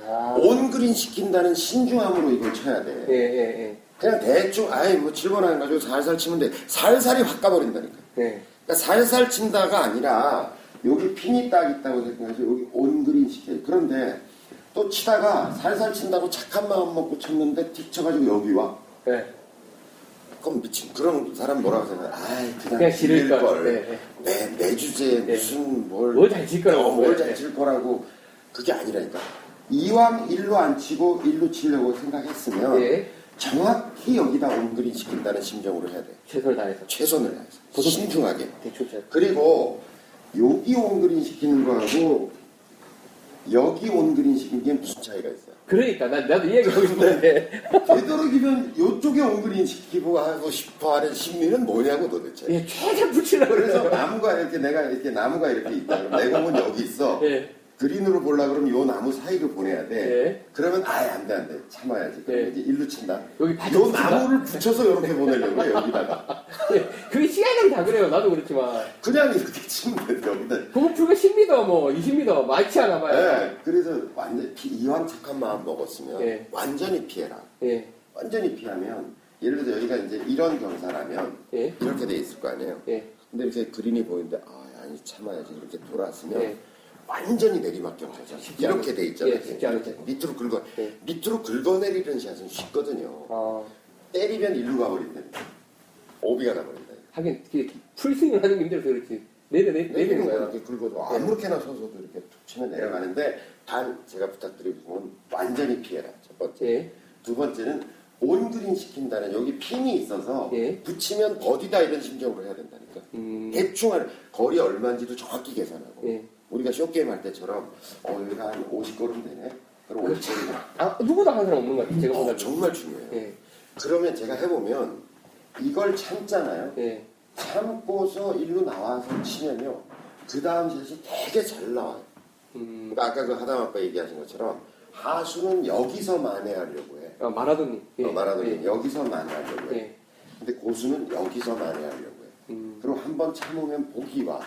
아. 온 그린 시킨다는 신중함으로 이걸 쳐야 돼. 예, 예, 예. 그냥 대충 아이 뭐 7번 안 가지고 살살 치면 돼. 살살이 확 가버린다니까. 네. 그러니까 살살 친다가 아니라 여기 핀이 딱 있다고 생각해서 여기 온 그린 시켜요. 그런데 또 치다가 살살 친다고 착한 마음 먹고 쳤는데 틱 쳐가지고 여기 와. 네. 그럼 미친 그런 사람 뭐라고 생각해? 아이 그냥, 그냥 지를 지를 걸. 걸. 네, 네. 내, 내 주제에 네. 무슨 뭘. 뭘잘칠 거라고. 어, 뭘 네. 잘칠 거라고. 그게 아니라니까. 이왕 일로 안 치고 일로 치려고 생각했으면 예. 정확히 여기다 온그린 시킨다는 심정으로 해야 돼. 최선을 다해서. 최선을 다해서. 신중하게. 대충 잘. 그리고 여기 온그린 시키는 거하고 여기 온그린 시키는 게 무슨 차이가 있어요? 그러니까, 나, 나도 이 얘기 하고 싶은데. 되도록이면 이쪽에 온그린 시키고 하고 싶어 하는 심리는 뭐냐고 도대체. 예, 최대한 붙이려고 그래서 그래서. 나무가 이렇게 내가 이렇게 나무가 이렇게 있다. 그럼 내 공은 여기 있어. 예. 그린으로 보려고 그러면 요 나무 사이를 보내야 돼. 예. 그러면 아예 안 돼, 안 돼. 참아야지. 그럼 예. 이제 일로 친다. 여기 요 붙인다? 나무를 붙여서 이렇게 보내려고 해, 여기다가. 예. 그게 시간이 다 그래요. 나도 그렇지만. 그냥 이렇게 치면 돼, 여기다. 그거 불과 10m, 뭐, 20m, 많지 않아 봐요. 네, 그래서 완전 피- 이왕 착한 마음 먹었으면 예. 완전히 피해라. 예. 완전히 피하면 예를 들어 여기가 이제 이런 경사라면 예. 이렇게 돼 있을 거 아니에요. 예. 근데 이렇게 그린이 보이는데 아 아니 참아야지 이렇게 돌았으면 예. 완전히 내리막 경사죠. 쉽지 이렇게 않- 돼 있잖아요. 예, 쉽지 않죠. 이렇게 밑으로 긁어 예. 밑으로 긁어내리는 샷은 쉽거든요. 아, 때리면 일로 가버린다. 오비가 나버린다. 하긴, 이게 풀스윙을 하는 게 힘들어서 그렇지. 내려, 내, 내리는 거 거야. 이렇게 긁어도 예. 아무렇게나 서서도 이렇게 툭 치면 내려가는데 단 제가 부탁드리고 싶은 건 완전히 피해라. 첫 번째. 예. 두 번째는 온그린 시킨다는 여기 핀이 있어서 예. 붙이면 버디다 이런 심정으로 해야 된다니까. 음, 대충 한 거리 얼마인지도 정확히 계산하고 예. 우리가 쇼게임 할 때처럼 어 여기가 한 50걸음 되네. 그럼 50걸음. 아, 누구도 하는 사람 없는 것 같아요. 제가 어, 보다. 정말 중요해요. 예. 그러면 제가 해보면 이걸 참잖아요. 예. 참고서 일로 나와서 치면요. 그 다음 샷이 되게 잘 나와요. 음, 그러니까 아까 그 하담 아빠 얘기하신 것처럼 하수는 여기서 만회하려고 해. 아, 마라도니. 예. 어, 말하더니 예. 여기서 만회하려고 해. 예. 근데 고수는 여기서 만회하려고 해. 음, 그리고 한 번 참으면 복이 와.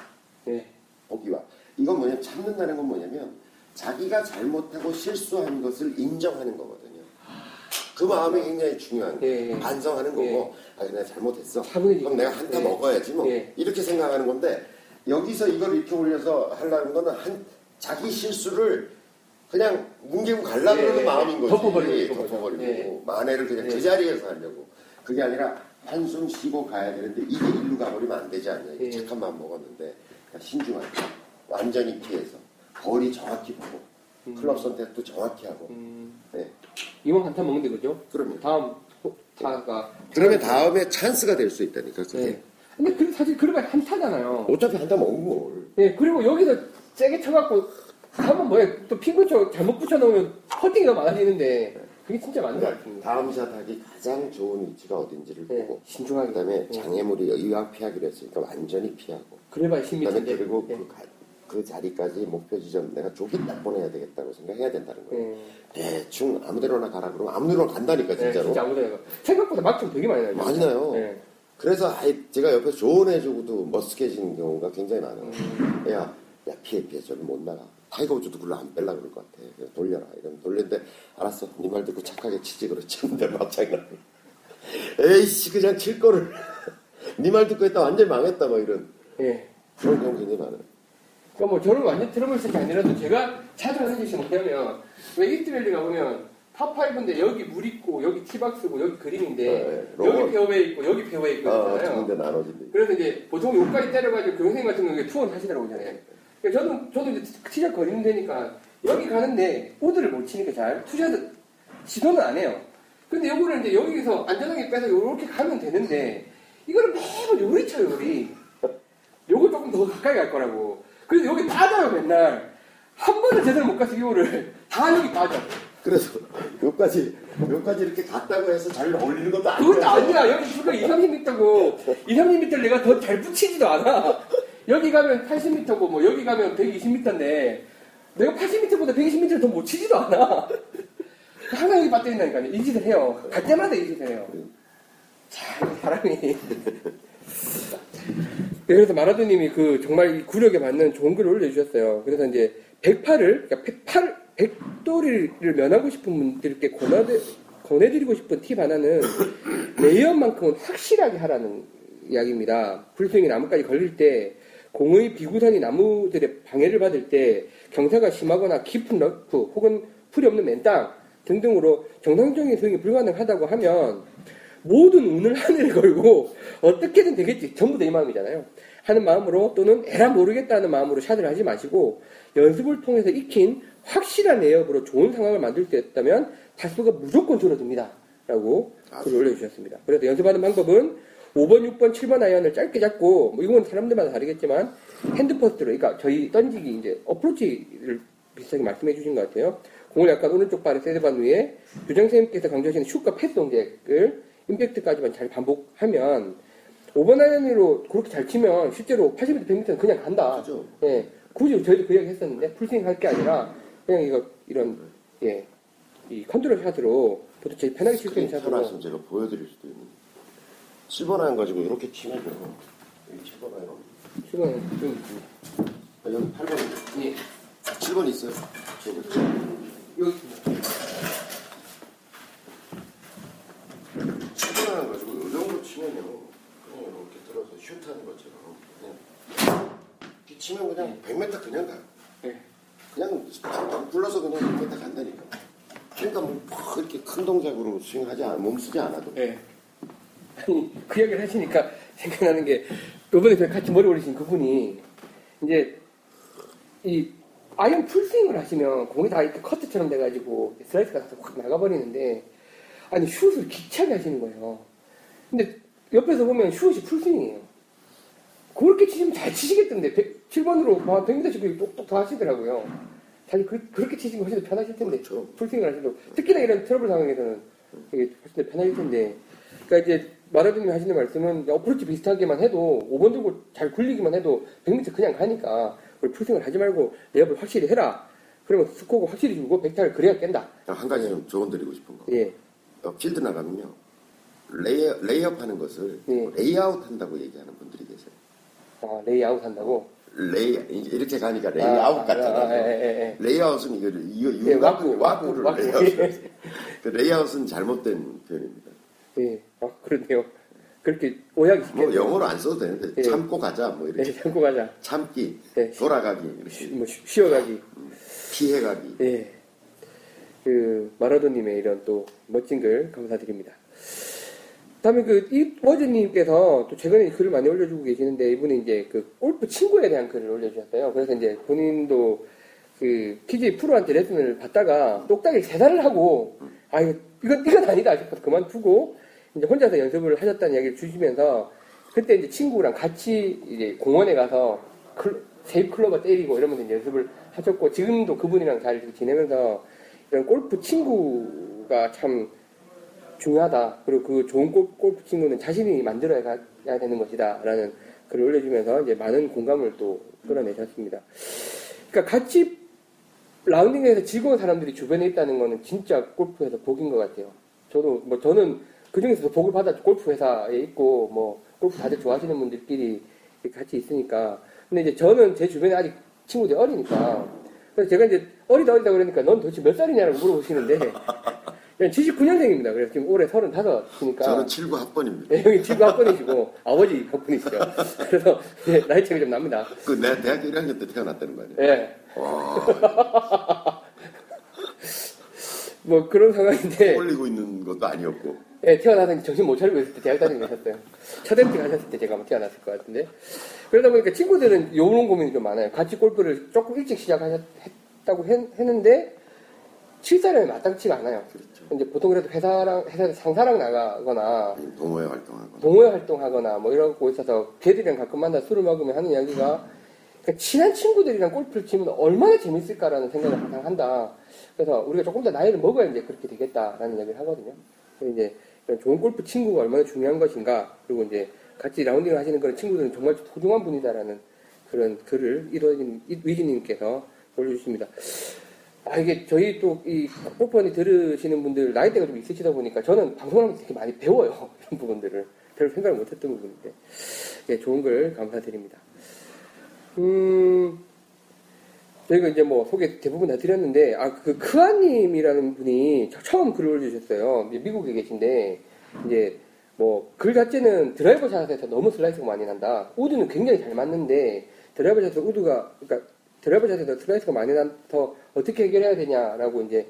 예. 복이 와. 이건 뭐냐면 참는다는 건 뭐냐면 자기가 잘못하고 실수한 것을 인정하는 거거든요. 그 마음이 굉장히 중요한 거예요. 예, 예. 반성하는 거고 아 내가 잘못했어. 그럼 내가 한타 예. 먹어야지 뭐 예. 이렇게 생각하는 건데 여기서 이걸 이렇게 올려서 하려는 거는 한 자기 실수를 그냥 뭉개고 갈라 예, 그러는 예. 마음인 거지. 덮어버리고 예. 만회를 그냥 예. 그 자리에서 하려고. 그게 아니라 한숨 쉬고 가야 되는데 이게 일로 가버리면 안 되지 않냐. 이게 예. 착한 마음 먹었는데 그러니까 신중하게 완전히 피해서 거리 정확히 보고 음. 클럽 선택도 정확히 하고. 음, 네. 이왕 한타 먹는데, 그죠? 그럼요. 다음 타가. 그러면 다음에 찬스가 될 수 있다니까. 그게. 예. 근데 그, 사실 그러면 한타잖아요. 어차피 한타 먹은 걸. 예, 그리고 여기서 세게 쳐갖고, 한번 뭐야, 또 핑크쳐 잘못 붙여놓으면 퍼팅이 더 많아지는데, 그게 진짜 맞는 것 같습니다. 다음 샷 하기 가장 좋은 위치가 어딘지를 예, 보고 신중하게. 그다음에 예. 장애물이 이왕 피하기로 했으니까 완전히 피하고 그래봐야 힘이 그다음에. 그리고 예. 그, 가- 그 자리까지 목표 지점 내가 조기 딱 보내야 되겠다고 생각해야 된다는 거예요. 예. 대충 아무데로나 가라 그러면 아무데로나 간다니까 예, 진짜로. 진짜 아무데나. 생각보다 막좀 되게 많이 나요. 많이 나요. 예. 그래서 아이, 제가 옆에서 조언해주고도 머쓱해지는 경우가 굉장히 많아요. 음. 야, 야 피해 피해 저는 못 나가. 타이거 우즈도 그걸로 안 뺄라 그럴 것 같아. 그래서 돌려라. 이러면 돌리는데 알았어. 네 말 듣고 착하게 치지 그렇지. 근데 막장이 나. 에이씨 그냥 칠 거를. 네 말 듣고 했다 완전 망했다 막 이런 예. 그런 경우 굉장히 많아요. 그러니까 뭐 저는 완전 트러블 샷이 아니라도 제가 찾아하는 짓이 뭐냐면 왜 이스트밸리 가보면 파5인데 여기 물 있고 여기 tee box고 여기 그림인데 네. 여기 페어웨이 있고 여기 페어웨이 있고 아, 있잖아요. 그래서 이제 보통 여기까지 때려가지고 교수님 같은 경우에 two on 하시더라고요. 전에. 그러니까 저도 저도 이제 티샷 거리는 되니까 여기 가는데 우드를 못 치니까 잘 two shot을 시도는 안 해요. 근데 요거를 이제 여기서 안전하게 빼서 요렇게 가면 되는데 이거를 매번 요리 쳐요 요리. 요거 조금 더 가까이 갈 거라고. 그래서 여기 빠져요 맨날. 한 번은 제대로 못 가서 요거를 다 여기 빠져. 그래서 여기까지 여기까지 이렇게 갔다고 해서 잘 어울리는 것도 아니야. 그것도 아니야. 여기 수가 2, 30m고 2, 30m를 내가 더 잘 붙이지도 않아. 여기 가면 80m고 뭐 여기 가면 120m인데 내가 80m보다 120m를 더 못 치지도 않아. 항상 여기 빠뜨린다니까요. 이 짓을 해요. 갈 때마다 이 짓을 해요. 참 사람이 네, 그래서 마라도님이 그 정말 이 구력에 맞는 좋은 글을 올려주셨어요. 그래서 이제 108을, 그러니까 108, 100도리를 면하고 싶은 분들께 권하되, 권해드리고 싶은 팁 하나는 레이어만큼은 확실하게 하라는 이야기입니다. 풀스윙이 나무까지 걸릴 때 공의 비구선이 나무들의 방해를 받을 때 경사가 심하거나 깊은 러프 혹은 풀이 없는 맨땅 등등으로 정상적인 스윙이 불가능하다고 하면 모든 운을 하늘에 걸고 어떻게든 되겠지. 전부 다 이 마음이잖아요. 하는 마음으로 또는 에라 모르겠다는 마음으로 샷을 하지 마시고 연습을 통해서 익힌 확실한 layup으로 좋은 상황을 만들 수 있다면 타수가 무조건 줄어듭니다. 라고 글을 올려주셨습니다. 그래서 연습하는 방법은 5번, 6번, 7번 아이언을 짧게 잡고 뭐 이건 사람들마다 다르겠지만 hand first로 그러니까 저희 던지기 이제 어프로치를 비슷하게 말씀해 주신 것 같아요. 공을 약간 오른쪽 발에 세트한 뒤에 교장 선생님께서 강조하시는 슛과 패스 동작을 임팩트까지만 잘 반복하면 5번 아이언으로 그렇게 잘 치면 실제로 80m, 100m는 그냥 간다. 그죠? 예. 굳이 저희도 그 얘기 했었는데 풀스윙 할 게 아니라 그냥 이거 이런 예. 이 컨트롤 샷으로 도대체 편하게 칠 수 있는 샷으로 켜놨으면 제가 보여드릴 수도 있는데 7번 아이언 가지고 이렇게 치면요 여기 7번 아이언 시간은 좀 아, 여기 8번인데 예. 7번 있어요 저기 있습니다. 7번 아이언 가지고 이 정도 치면요 그냥 이렇게 들어서 슛하는 것처럼 그냥 이렇게 치면 그냥 100m 그냥 가요 예. 그냥 방 불러서 그냥 100m 간다니까 그러니까 뭐 이렇게 큰 동작으로 스윙하지 않아 몸쓰지 않아도 예. 아니, 그 이야기를 하시니까 생각나는 게, 요번에 저희 같이 머리 올리신 그분이, 이제, 이, 아이언 풀스윙을 하시면 공이 다 이렇게 커트처럼 돼가지고 슬라이스가 확 나가버리는데, 아니, 슛을 기차게 하시는 거예요. 근데 옆에서 보면 슛이 풀스윙이에요. 그렇게 치시면 잘 치시겠던데, 7번으로 막 100m씩 똑똑 더 하시더라고요. 사실 그, 렇게 치시면 훨씬 더 편하실 텐데, 그렇죠. 풀스윙을 하셔도, 특히나 이런 트러블 상황에서는 이게 훨씬 더 편하실 텐데, 그러니까 이제 마라도님 하시는 말씀은 어프로치 비슷하게만 해도 5번 들고 잘 굴리기만 해도 100m 그냥 가니까 우리 풀스윙을 하지 말고 layup을 확실히 해라. 그러면 스코어가 확실히 줄고 100타를 그래야 깬다. 한 가지 좀 조언 드리고 싶은 거 예. 어, 필드 나가면요 레이어, 레이업 하는 것을 네. 레이아웃 한다고 얘기하는 분들이 계세요 아, 레이아웃 한다고? 레이 이렇게 가니까 레이아웃 아, 같잖아요 아, 예, 예, 예. 레이아웃은 이거 이거 예, 와꾸 와꾸, 와꾸를 와꾸. 레이아웃 그 레이아웃은 잘못된 표현입니다 예. 아, 그렇네요. 그렇게 오해하기 쉽게. 뭐 영어로 안 써도 되는데 예. 참고 가자 뭐 이렇게 예, 참고 가자. 참기 네. 돌아가기 이렇게 쉬- 뭐, 쉬- 쉬어가기. 피해가기 예. 그, 마라도님의 이런 또 멋진 글 감사드립니다. 다음에 그, 이, 워즈님께서 또 최근에 글을 많이 올려주고 계시는데 이분이 이제 그 골프 친구에 대한 글을 올려주셨어요. 그래서 이제 본인도 그 PGA 프로한테 레슨을 받다가 똑딱이 세살을 하고, 아, 이거, 이건, 이건 아니다 싶어서 그만두고, 이제 혼자서 연습을 하셨다는 이야기를 주시면서, 그때 이제 친구랑 같이 이제 공원에 가서 클, 세입 클로버 때리고 이러면서 연습을 하셨고, 지금도 그분이랑 잘 지내면서 이런 골프 친구가 참 중요하다. 그리고 그 좋은 골, 골프 친구는 자신이 만들어야 가- 되는 것이다. 라는 글을 올려주면서 이제 많은 공감을 또 끌어내셨습니다. 그러니까 같이 라운딩에서 즐거운 사람들이 주변에 있다는 거는 진짜 골프에서 복인 것 같아요. 저도 뭐 저는 그 중에서도 복을 받았죠. 골프 회사에 있고 뭐 골프 다들 좋아하시는 분들끼리 같이 있으니까. 근데 이제 저는 제 주변에 아직 친구들이 어리니까. 그래서 제가 이제 어리다 어리다 그러니까 넌 도대체 몇 살이냐라고 물어보시는데 79년생입니다. 그래서 지금 올해 35이니까. 저는 7구 합번입니다 네, 형이 친구 한 분이시고 아버지 한 분이시죠. 그래서 예, 나이 차이 좀 납니다. 그 내가 대학교 1학년 때 태어났다는 거 아니에요 예. 와 뭐 그런 상황인데 올리고 있는 것도 아니었고 예, 태어나서 정신 못 차리고 있을 때 대학 다니고 있었어요. 첫 엠티 가셨을 때 제가 아마 태어났을 것 같은데. 그러다 보니까 친구들은 요런 고민이 좀 많아요. 같이 골프를 조금 일찍 시작하셨다고 했 는데, 7살에 마땅치가 않아요. 이제 보통 그래도 회사랑, 회사에서 상사랑 나가거나, 동호회 활동하거나 동호회 활동하거나 뭐 이러고 있어서 걔들이랑 가끔 만나 술을 먹으면 하는 이야기가 그러니까 친한 친구들이랑 골프를 치면 얼마나 재밌을까라는 생각을 항상 한다. 그래서 우리가 조금 더 나이를 먹어야 이제 그렇게 되겠다라는 이야기를 하거든요. 그래서 이제 좋은 골프 친구가 얼마나 중요한 것인가 그리고 이제 같이 라운딩을 하시는 그런 친구들은 정말 소중한 분이다라는 그런 글을 이도진 위기님께서 올려주십니다. 아, 이게 저희 또이 골프원이 들으시는 분들 나이대가 좀 있으시다 보니까 저는 방송을 하면서 되게 많이 배워요. 이런 부분들을. 별로 생각을 못했던 부분인데 예, 좋은 글 감사드립니다. 음, 저희가 이제 뭐 소개 대부분 다 드렸는데 아 그 크아님이라는 분이 처음 글을 올려주셨어요. 미국에 계신데 이제 뭐 글 자체는 드라이버 샷에서 너무 슬라이스가 많이 난다. 우드는 굉장히 잘 맞는데 드라이버 샷에서 우드가 그러니까 드라이버 샷에서 슬라이스가 많이 나서 어떻게 해결해야 되냐라고 이제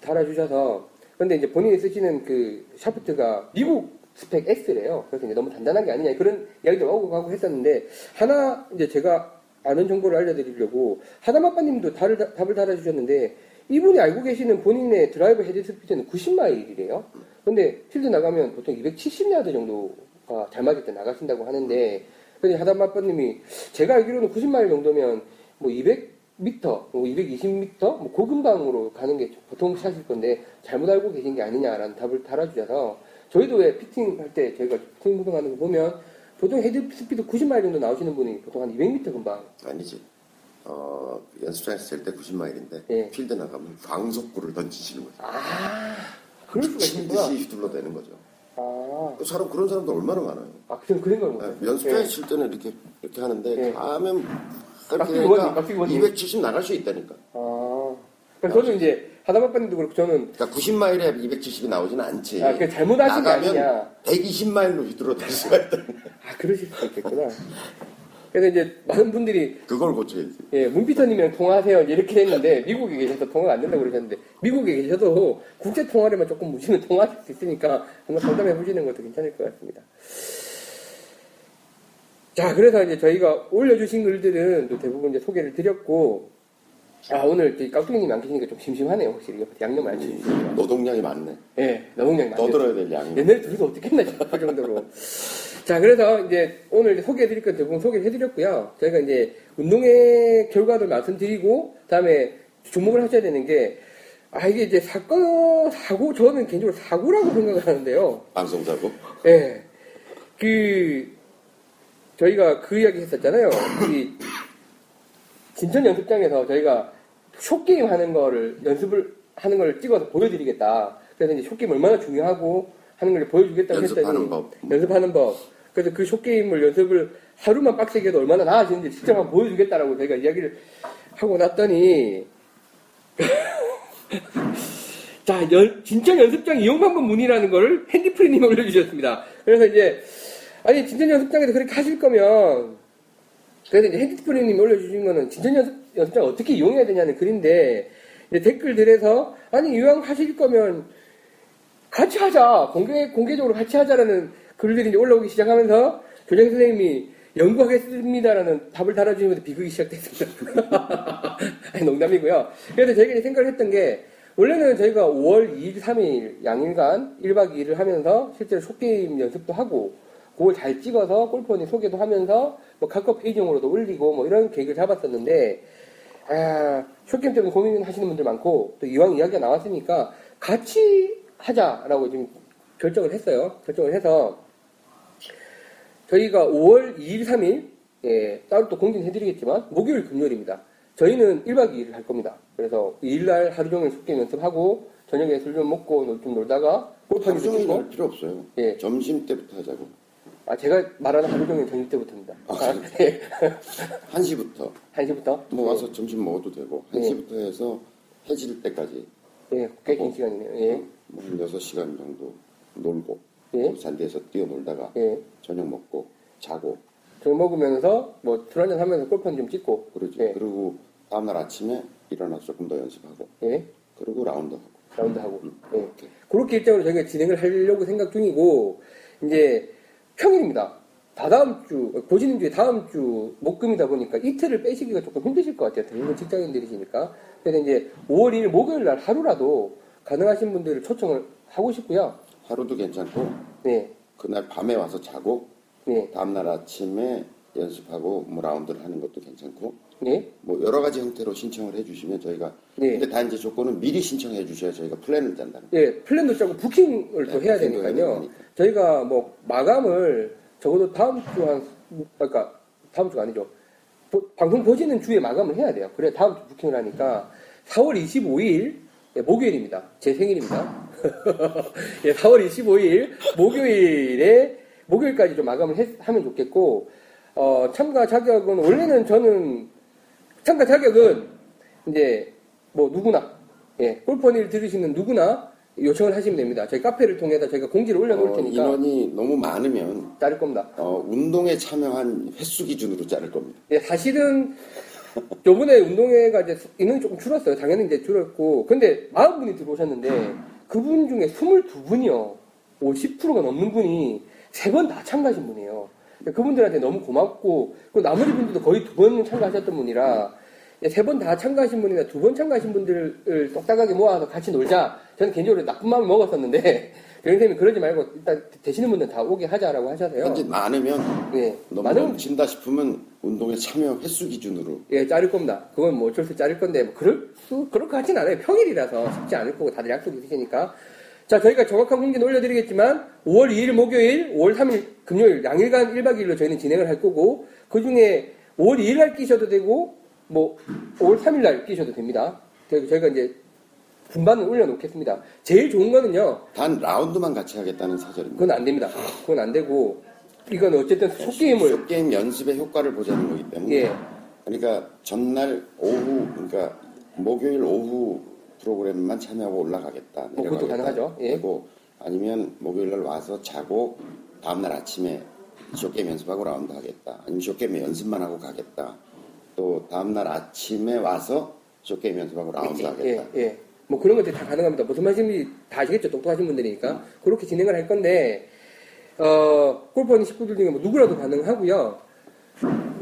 달아주셔서 근데 이제 본인이 쓰시는 그 샤프트가 미국 스펙 S래요. 그래서 이제 너무 단단한 게 아니냐 그런 이야기도 오고 가고 했었는데 하나 이제 제가 아는 정보를 알려드리려고 하다마빠님도 답을, 답을 달아주셨는데 이분이 알고 계시는 본인의 드라이버 head speed는 90마일이래요. 근데 필드 나가면 보통 270야드 정도가 잘 맞을 때 나가신다고 하는데 근데 하다마빠님이 제가 알기로는 90마일 정도면 뭐 200m, 뭐 220m, 뭐 고금방으로 가는 게 보통 샷일 건데 잘못 알고 계신 게 아니냐라는 답을 달아주셔서 저희도 왜 피팅 할 때 저희가 피팅 무등하는 거 보면 보통 head speed 90마일 정도 나오시는 분이 보통 한 200m 금방 아니지. 어, 연습장에서 잴때 90마일인데 예. 필드 나가면 광속구를 던지시는 거죠. 아 그럴 수가 있구나. 듯이 휘둘러 대는 거죠. 아, 그 사람 그런 사람도 얼마나 많아요. 아 그럼 그런 걸 네, 못해요. 연습장에 예. 칠 때는 이렇게 이렇게 하는데 예. 가면 그렇게 원이. 270 나갈 수 있다니까. 아, 그래서 저는 이제 하다마빠님도 그렇고 저는 그러니까 90마일에 270이 나오지는 않지. 아, 그 잘못하신 게 아니냐. 120마일로 휘둘러 댈 수가 있다. 아 그러실 수 있겠구나. 그래서 이제 많은 분들이 그걸 고쳐야지. 예, 문피터님이랑 통화하세요 이렇게 했는데 미국에 계셔서 통화가 안 된다고 그러셨는데 미국에 계셔도 국제 통화료만 조금 무시면 통화할 수 있으니까 한번 상담해 보시는 것도 괜찮을 것 같습니다. 자, 그래서 이제 저희가 올려주신 글들은 또 대부분 이제 소개를 드렸고 아 오늘 깍두기님이 안 계시니까 좀 심심하네요 확실히 양념 안 치시니까 노동량이 많네. 예, 너무 그냥 더 들어야 될 양이. 옛날에 둘이서 어떻게 했나 싶을 정도로. 자, 그래서 이제 오늘 소개해드릴 건 대부분 소개를 해드렸고요. 저희가 이제 운동의 결과를 말씀드리고, 다음에 주목을 하셔야 되는 게, 아, 이게 이제 사건, 사고, 저는 개인적으로 사고라고 생각을 하는데요. 방송사고. 예. 그, 저희가 그 이야기 했었잖아요. 이, 진천 연습장에서 저희가 숏게임 하는 거를, 연습을 하는 걸 찍어서 보여드리겠다. 그래서 이제 숏게임 얼마나 중요하고 하는 걸 보여주겠다고 연습하는 했더니, 법. 연습하는 법. 그래서 그 숏게임을 연습을 하루만 빡세게 해도 얼마나 나아지는지 직접 한번 보여주겠다라고 저희가 이야기를 하고 났더니, 자, 연, 진천 연습장 이용 방법 문의라는 거를 핸디프리님이 올려주셨습니다. 그래서 이제, 아니, 진천 연습장에서 그렇게 하실 거면, 그래서 이제 핸디프리님이 올려주신 거는 진천 연습, 연습장 어떻게 이용해야 되냐는 글인데, 댓글들에서, 아니, 이왕 하실 거면, 같이 하자! 공개, 공개적으로 같이 하자라는 글들이 이제 올라오기 시작하면서, 교장 선생님이 연구하겠습니다라는 답을 달아주시면서 비극이 시작됐습니다. 아니, 농담이고요. 그래서 저희가 생각을 했던 게, 원래는 저희가 5월 2일, 3일 양일간 1박 2일을 하면서 실제로 숏게임 연습도 하고 그걸 잘 찍어서 골프원이 소개도 하면서 뭐 각각 페이징으로도 올리고 뭐 이런 계획을 잡았었는데 아, 숏게임 때문에 고민 하시는 분들 많고 또 이왕 이야기가 나왔으니까 같이 하자라고 지금 결정을 했어요. 결정을 해서 저희가 5월 2일, 3일 예, 따로 또 공지는 해드리겠지만 목요일, 금요일입니다. 저희는 1박 2일을 할 겁니다. 그래서 2일날 하루 종일 숏게임 연습하고 저녁에 술 좀 먹고 놀- 좀 놀다가 골프하기 방송이 좀할 치고 필요 없어요. 예. 점심 때부터 하자고. 아 제가 말하는 하루 종일 저녁 때부터입니다. 아, 아, 예. 1시부터. 1시부터 뭐 와서 점심 먹어도 되고, 예. 1시부터 해서 해질 때까지. 예, 꽤 긴 시간이네요. 예. 뭐한 6시간 정도 놀고, 예. 산디에서 뛰어놀다가, 예. 저녁 먹고, 자고, 저녁 먹으면서 뭐 술 한잔 하면서 골프는 좀 찍고 그러죠. 예. 그리고 다음날 아침에 일어나서 조금 더 연습하고, 예. 그리고 라운드 하고. 라운드 하고 예. 이렇게. 그렇게 일정으로 저희가 진행을 하려고 생각 중이고 이제 평일입니다. 다다음 주 보시는 주에 다음 주 목금이다 보니까 이틀을 빼시기가 조금 힘드실 것 같아요. 대부분 직장인들이시니까 그래서 이제 5월 1일 목요일 날 하루라도 가능하신 분들을 초청을 하고 싶고요. 하루도 괜찮고, 네, 그날 밤에 와서 자고, 네, 다음날 아침에 연습하고, 뭐 라운드를 하는 것도 괜찮고, 네, 뭐 여러 가지 형태로 신청을 해주시면 저희가 네. 근데 다 이제 조건은 미리 신청해 주셔야 저희가 플랜을 짠다는 거예요. 예, 플랜도 짜고 부킹을 또 네, 해야 부킹도 해야 되니까요. 되니까. 저희가 뭐 마감을 적어도 다음 주 한, 그러니까 다음 주가 아니죠. 보- 방송 보시는 주에 마감을 해야 돼요. 그래 다음 주 부킹을 하니까 4월 25일 예, 목요일입니다. 제 생일입니다. 예, 4월 25일 목요일에 목요일까지 좀 마감을 했- 하면 좋겠고 어, 참가 자격은 원래는 저는 참가 자격은 이제 뭐 누구나 예, 골퍼니를 들으시는 누구나 요청을 하시면 됩니다. 저희 카페를 통해서 저희가 공지를 올려놓을 어, 테니까 인원이 너무 많으면 자를 겁니다. 어, 운동에 참여한 횟수 기준으로 자를 겁니다. 예, 사실은 요번에 운동회가 이제 인원이 조금 줄었어요. 당연히 이제 줄었고. 근데 40분이 들어오셨는데 그분 중에 22분이요. 50%가 넘는 분이 세 번 다 참가하신 분이에요. 그분들한테 너무 고맙고 그리고 나머지 분들도 거의 두 번 참가하셨던 분이라 세 번 다 참가하신 분이나 두 번 참가하신 분들을 똑딱하게 모아서 같이 놀자. 저는 개인적으로 나쁜 마음을 먹었었는데 교장선생님이 그러지 말고 일단 되시는 분들 다 오게 하자라고 하셔서요. 현재 많으면 예, 너무 많은 넘친다 싶으면 운동에 참여 횟수 기준으로 예, 자를 겁니다. 그건 뭐 어쩔 수 자를 건데, 뭐 그럴 수, 그럴 것 같진 않아요. 평일이라서 쉽지 않을 거고, 다들 약속이 있으시니까. 자, 저희가 정확한 공지는 올려드리겠지만, 5월 2일 목요일, 5월 3일 금요일, 양일간 1박 2일로 저희는 진행을 할 거고, 그 중에 5월 2일 날 끼셔도 되고, 뭐, 5월 3일 날 끼셔도 됩니다. 그래서 저희가 이제 분반을 올려놓겠습니다. 제일 좋은 거는요, 단 라운드만 같이 하겠다는 사절입니다. 그건 안 됩니다. 그건 안 되고, 이건 어쨌든 short game을, 게임 연습의 효과를 보자는 거기 때문에 예, 그러니까 전날 오후 그러니까 목요일 오후 프로그램만 참여하고 올라가겠다. 뭐 그것도. 가능하죠. 예. 그리고 아니면 목요일 날 와서 자고 다음날 아침에 short game 연습하고 라운드 하겠다. 아니면 short game 연습만 하고 가겠다. 또 다음날 아침에 와서 short game 연습하고 라운드 하겠다. 예, 예. 뭐 그런 것들이 다 가능합니다. 무슨 말씀인지 다 아시겠죠? 똑똑하신 분들이니까. 그렇게 진행을 할 건데, 어, 골프하는 식구들 중에 뭐 누구라도 가능하고요.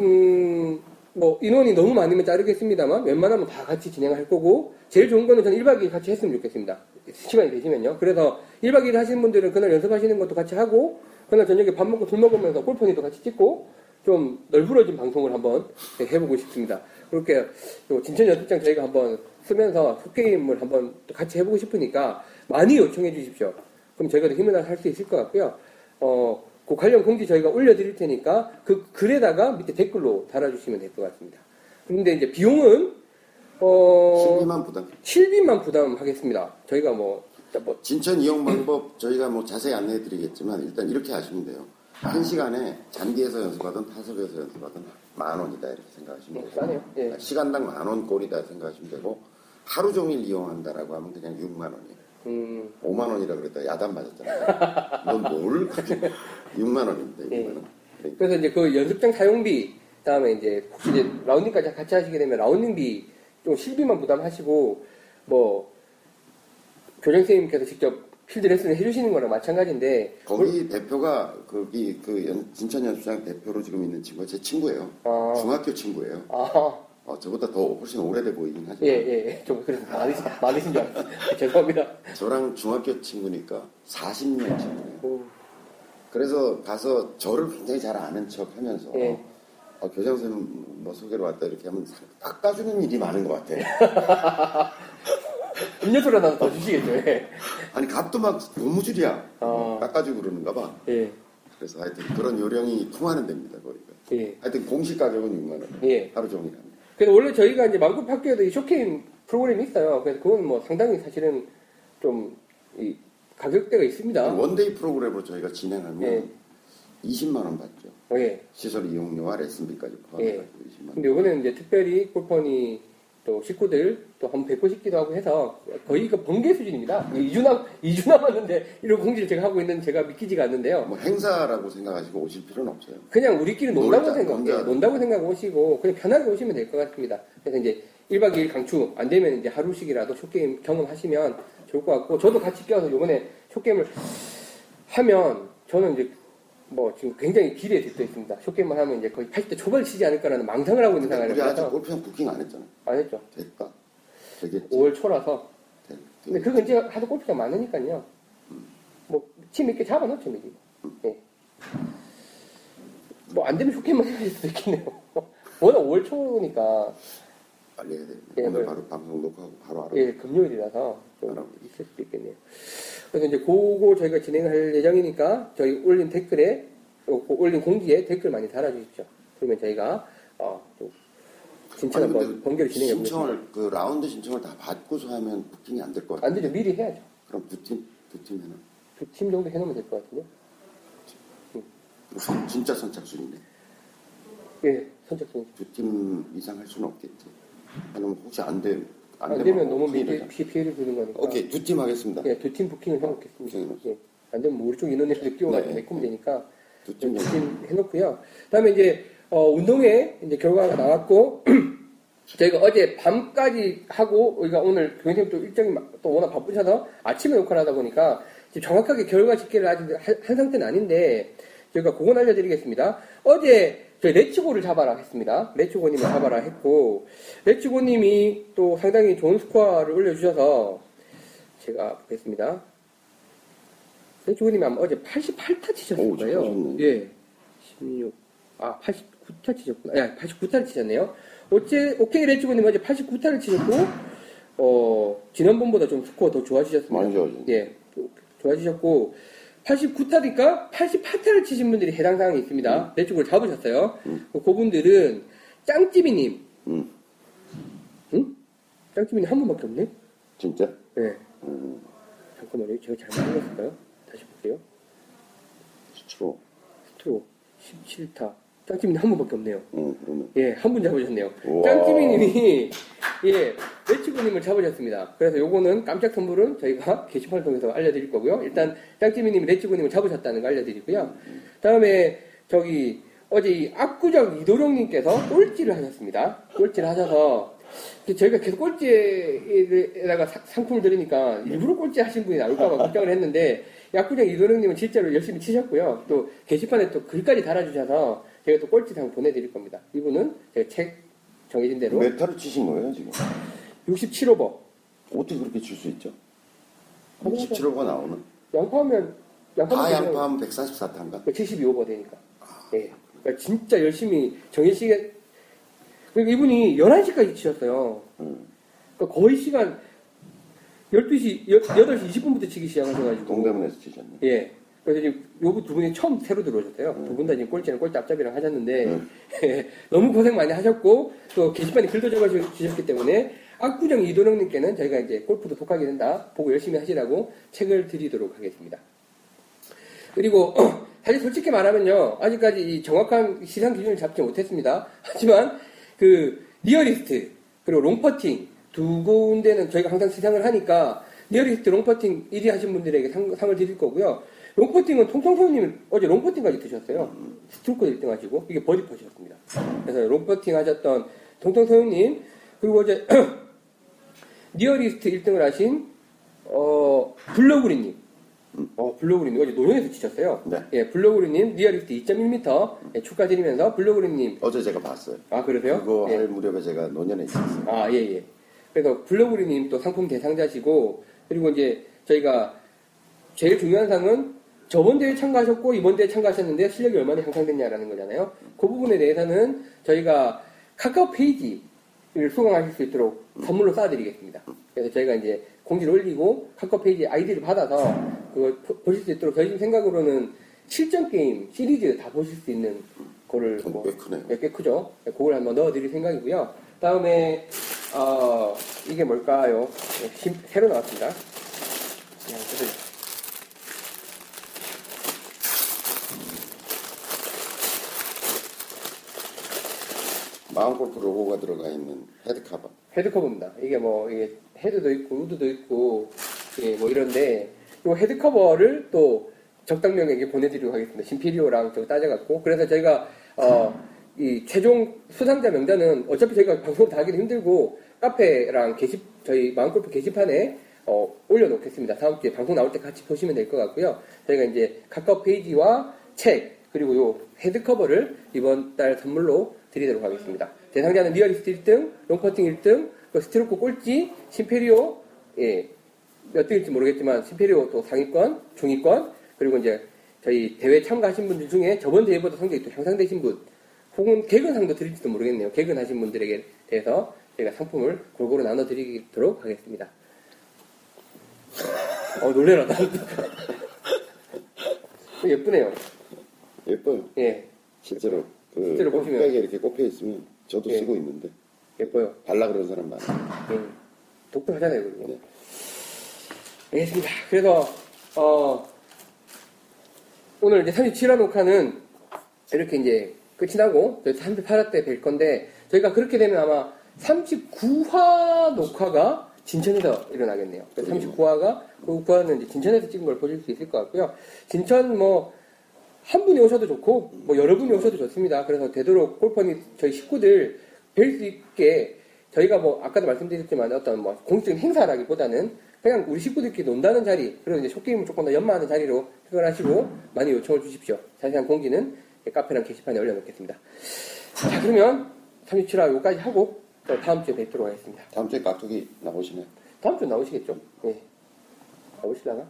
음, 뭐 인원이 너무 많으면 자르겠습니다만, 웬만하면 다 같이 진행할 거고, 제일 좋은 거는 저는 1박 2일 같이 했으면 좋겠습니다. 시간이 되시면요. 그래서 1박 2일 하시는 분들은 그날 연습하시는 것도 같이 하고, 그날 저녁에 밥 먹고 술 먹으면서 골프니도 같이 찍고, 좀 널브러진 방송을 한번 해보고 싶습니다. 그렇게 또 진천 연습장 저희가 한번 쓰면서 속게임을 한번 또 같이 해보고 싶으니까 많이 요청해 주십시오. 그럼 저희가 더 힘을 할 수 있을 것 같고요. 어, 그 관련 공지 저희가 올려드릴 테니까 그 글에다가 밑에 댓글로 달아주시면 될 것 같습니다. 그런데 이제 비용은 어, 실비만 부담. 실비만 부담하겠습니다. 저희가 뭐, 뭐 진천 이용 방법 저희가 뭐 자세히 안내해 드리겠지만 일단 이렇게 하시면 돼요. 한 시간에 잔디에서 연습하든 타석에서 연습하든 만 원이다 이렇게 생각하시면 뭐 되고 싸네요. 예. 시간당 만 원 꼴이다 생각하시면 되고 하루 종일 이용한다라고 하면 그냥 6만 원이에요. 음, 5만 원이라 그랬다 야단 맞았잖아요. 넌 뭘? 6만 원입니다. 6만 예. 원. 그러니까 그래서 이제 그 연습장 사용비, 그다음에 이제 혹시 이제 라운딩까지 같이 하시게 되면 라운딩비 좀 실비만 부담하시고 뭐 교장 선생님께서 직접 필드 레슨을 해주시는 거랑 마찬가지인데 거기 대표가 거기 그 연- 진천 연습장 대표로 지금 있는 친구가 제 친구예요. 아, 중학교 친구예요. 아, 어, 저보다 더 훨씬 오래돼 보이긴 하죠. 예, 예, 예. 좀 그래서 많으신, 많으신 줄 알았어요. 죄송합니다. 저랑 중학교 친구니까 40년 친구예요. 오, 그래서 가서 저를 굉장히 잘 아는 척 하면서 예. 어, 교장 선생님 뭐 소개로 왔다 이렇게 하면 깎아주는 일이 많은 것 같아. 음료수라도 더 주시겠죠, 예. 아니 값도 막 고무줄이야. 아. 깎아주고 그러는가 봐. 예, 그래서 하여튼 그런 요령이 통하는 데입니다 거기가. 예, 하여튼 공식 가격은 6만 원. 예. 하루 종일 합니다. 그래서 원래 저희가 이제 마음골프 학교에도 이 short game 프로그램이 있어요. 그래서 그건 뭐 상당히 사실은 좀, 이, 가격대가 있습니다. one day 프로그램으로 저희가 진행하면 예. 20만 원 받죠. 어, 예. 시설 이용료와 레슨비까지 포함해가지고 20만 원. 근데 이번에는 이제 특별히 골프 허니 또 식구들 또 한번 뵙고 싶기도 하고 해서 거의 그 번개 수준입니다. 2주 남, 2주 남았는데 이런 공지를 제가 하고 있는 제가 믿기지가 않는데요. 뭐 행사라고 생각하시고 오실 필요는 없어요. 그냥 우리끼리 논다고 생각. 예, 논다고 생각 오시고 그냥 편하게 오시면 될 것 같습니다. 그래서 이제 1박 2일 강추 안 되면 이제 하루씩이라도 쇼게임 경험하시면 좋을 것 같고 저도 같이 껴서 이번에 쇼게임을 하면 저는 이제 뭐 지금 굉장히 기대에 들떠 있습니다. 쇼게임만 하면 이제 거의 80대 초반을 치지 않을까라는 망상을 하고 있는 우리 아직 상황이라서 골프장 부킹 안 했잖아. 안 했죠. 됐다. 되겠지. 5월 초라서. 될- 근데 그건 이제 하도 골프장 많으니까요. 뭐, 팀 있게 잡아놓죠, 미리. 예. 뭐, 안 되면 쇼케임만 해야 될 수도 있겠네요. 워낙 5월 초니까, 빨리 해야 돼. 예, 오늘 네. 바로 방송 녹화하고 바로 알아. 예, 금요일이라서 좀. 있을 수도 있겠네요. 그래서 이제 그거 저희가 진행할 예정이니까, 저희 올린 댓글에, 올린 공지에 댓글 많이 달아주십시오. 그러면 저희가, 어, 좀, 진짜 아니, 근데 번개를 진행해 보겠습니다. 신청을 그 라운드 신청을 다 받고서 하면 부킹이 안 될 것 같아. 안 되죠. 미리 해야죠. 그럼 두 팀, 두팀 정도 해놓으면 될 것 같은데. 응. 선- 진짜 선착순이네. 예, 선착순. 두 팀 이상 할 수는 없겠지. 아니면 혹시 안 돼, 안, 안 되면 되면 너무 큰일 피해, 나잖아. 피해, 피해를 주는 거니까. 오케이, 두 팀 하겠습니다. 예, 두 팀 부킹을 해놓겠습니다. 예. 안 되면 뭐 우리 쪽 인원에서 끼워가지고 네. 메꾸면 되니까 두 팀. 부킹 해놓고요. 그다음에 이제 어, 운동회 이제 결과가 나왔고 저희가 어제 밤까지 하고 우리가 오늘 교수님 또 일정이 마- 또 워낙 바쁘셔서 아침에 녹화를 하다 보니까 지금 정확하게 결과 집계를 아직 한, 한 상태는 아닌데 저희가 그건 알려드리겠습니다. 어제 저희 레츠고를 잡아라 했습니다. 레츠고님을 잡아라 했고 레츠고님이 또 상당히 좋은 스코어를 올려주셔서 제가 보겠습니다. 레츠고님이 아마 어제 88타 치셨을 오, 거예요. 잘하셨네. 예. 16. 아, 89타 치셨구나. 야, 89타를 치셨네요. 어째, 오케이 레츠고님 어제 89타를 치셨고, 어, 지난번보다 좀 스코어 더 좋아지셨습니다. 많이 좋아졌네. 예. 좋아지셨고, 89타니까 88타를 치신 분들이 해당 사항이 있습니다. 레츠고를 잡으셨어요. 음. 그분들은 짱찌비님. 음, 응? 짱찌비님 한 분밖에 없네? 진짜? 네. 음, 잠깐만요. 제가 잘못 읽었을까요? 다시 볼게요. 스트로. 스트로 17타. 짱찌비님 한 분밖에 없네요. 음, 그러면. 예, 한 분 잡으셨네요. 우와. 짱찌비님이 예, 레츠구님을 잡으셨습니다. 그래서 요거는 깜짝 선물은 저희가 게시판을 통해서 알려드릴 거고요. 일단 짱찌비님이 레츠구님을 잡으셨다는 거 알려드리고요. 다음에 저기 어제 이 압구정 이도령님께서 꼴찌를 하셨습니다. 꼴찌를 하셔서 저희가 계속 꼴찌에다가 사- 상품을 드리니까 일부러 꼴찌 하신 분이 나올까봐 걱정을 했는데 압구정 이도령님은 실제로 열심히 치셨고요. 또 게시판에 또 글까지 달아주셔서 제가 또 꼴찌상 보내드릴 겁니다. 이분은 제가 책 정해진 대로 몇 타를 치신 거예요, 지금? 67오버 어떻게 그렇게 칠 수 있죠? 아무것도 17호가 나오는? 양파하면 양파하면 다 양파하면 144타인가? 72오버 되니까 예. 그러니까 진짜 열심히 정해 시간 그리고 이분이 11시까지 치셨어요. 음, 그러니까 거의 시간 12시, 8시 20분부터 치기 시작하셔가지고. 동대문에서 치셨네. 예. 그래서 지금 요분 두 분이 처음 새로 들어오셨어요. 두분 다 지금 꼴찌랑 꼴찌 앞잡이랑 하셨는데, 음. 너무 고생 많이 하셨고, 또 게시판에 글도 적어주셨기 때문에, 압구정 이도령님께는 저희가 이제 골프도 독하게 된다, 보고 열심히 하시라고 책을 드리도록 하겠습니다. 그리고, 사실 솔직히 말하면요, 아직까지 이 정확한 시상 기준을 잡지 못했습니다. 하지만, 그, nearest, 그리고 롱퍼팅, 두 군데는 저희가 항상 시상을 하니까, nearest 롱퍼팅 1위 하신 분들에게 상, 상을 드릴 거고요. 롱퍼팅은 통통소님이 어제 롱퍼팅까지 드셨어요. 스트로크 1등 하시고, 이게 버디 putt이었습니다. 그래서 롱퍼팅 하셨던 통통소님, 그리고 어제, nearest 1등을 하신, 어, 블러구리님. 어, 블러구리님. 어제 노년에서 치셨어요. 네. 예, 블러구리님, nearest 2.1m 예, 축하드리면서, 블러구리님. 어제 제가 봤어요. 아, 그러세요? 그거 예. 할 무렵에 제가 노년에 있었어요. 아, 예, 예. 그래서 블러구리님 또 상품 대상자시고, 그리고 이제 저희가 제일 중요한 상은 저번 대회 참가하셨고, 이번 대회 참가하셨는데 실력이 얼마나 향상됐냐라는 거잖아요. 그 부분에 대해서는 저희가 카카오 페이지를 수강하실 수 있도록 선물로 쏴드리겠습니다. 그래서 저희가 이제 공지를 올리고 카카오 페이지 아이디를 받아서 그걸 보- 보실 수 있도록 저희 생각으로는 실전 게임 시리즈 다 보실 수 있는 거를 어, 뭐꽤 크네요. 네, 꽤 크죠. 네, 그걸 한번 넣어드릴 생각이고요. 다음에 어, 이게 뭘까요? 네, 신- 새로 나왔습니다. 그냥 그래서 마음골프 로고가 들어가 있는 헤드카버. 헤드커버입니다. 이게 뭐 이게 헤드도 있고 우드도 있고 예, 뭐 이런데 이 헤드커버를 또 적당명에게 보내드리도록 하겠습니다. 신페리오랑 저 따져갖고 그래서 저희가 어, 이 최종 수상자 명단은 어차피 저희가 방송 다 하기도 힘들고 카페랑 게시 저희 마음골프 게시판에 어, 올려놓겠습니다. 다음 주에 방송 나올 때 같이 보시면 될 것 같고요. 저희가 이제 카카오 페이지와 책 그리고 요 헤드커버를 이번 달 선물로 드리도록 하겠습니다. 대상자는 nearest 1등, 롱퍼팅 1등, 그 스트로크 꼴찌, 신페리오, 예, 몇 등일지 모르겠지만 신페리오 또 상위권, 중위권, 그리고 이제 저희 대회 참가하신 분들 중에 저번 대회보다 성적이 또 향상되신 분, 혹은 개근상도 드릴지도 모르겠네요. 개근하신 분들에게 대해서 저희가 상품을 골고루 나눠드리도록 하겠습니다. 어, 놀래라. 나. 예쁘네요. 예뻐요. 예, 실제로 그 실제로 보시면. 백에 이렇게 꼽혀 있으면 저도 예. 쓰고 있는데 예뻐요. 발라 그러는 사람 많아요. 음, 독특하잖아요, 그리고. 네. 알겠습니다. 그래서, 어, 오늘 이제 37화 녹화는 이렇게 이제 끝이 나고 저희 38화 때 뵐 건데 저희가 그렇게 되면 아마 39화 녹화가 진천에서 일어나겠네요. 39화가 그 9화는 이제 진천에서 찍은 걸 보실 수 있을 것 같고요. 진천 뭐 한 분이 오셔도 좋고 뭐 여러 분이 오셔도 좋습니다. 그래서 되도록 골퍼니 저희 식구들 뵐 수 있게 저희가 뭐 아까도 말씀드렸지만 어떤 뭐 공식적인 행사라기보다는 그냥 우리 식구들끼리 논다는 자리 그리고 이제 쇼게임을 조금 더 연마하는 자리로 생각하시고 많이 요청을 주십시오. 자세한 공지는 카페랑 게시판에 올려놓겠습니다. 자 그러면 37화 여기까지 하고 또 다음 주에 뵙도록 하겠습니다. 다음 주에 깍두기 나오시면 다음 주에 나오시겠죠? 예. 나오시려나?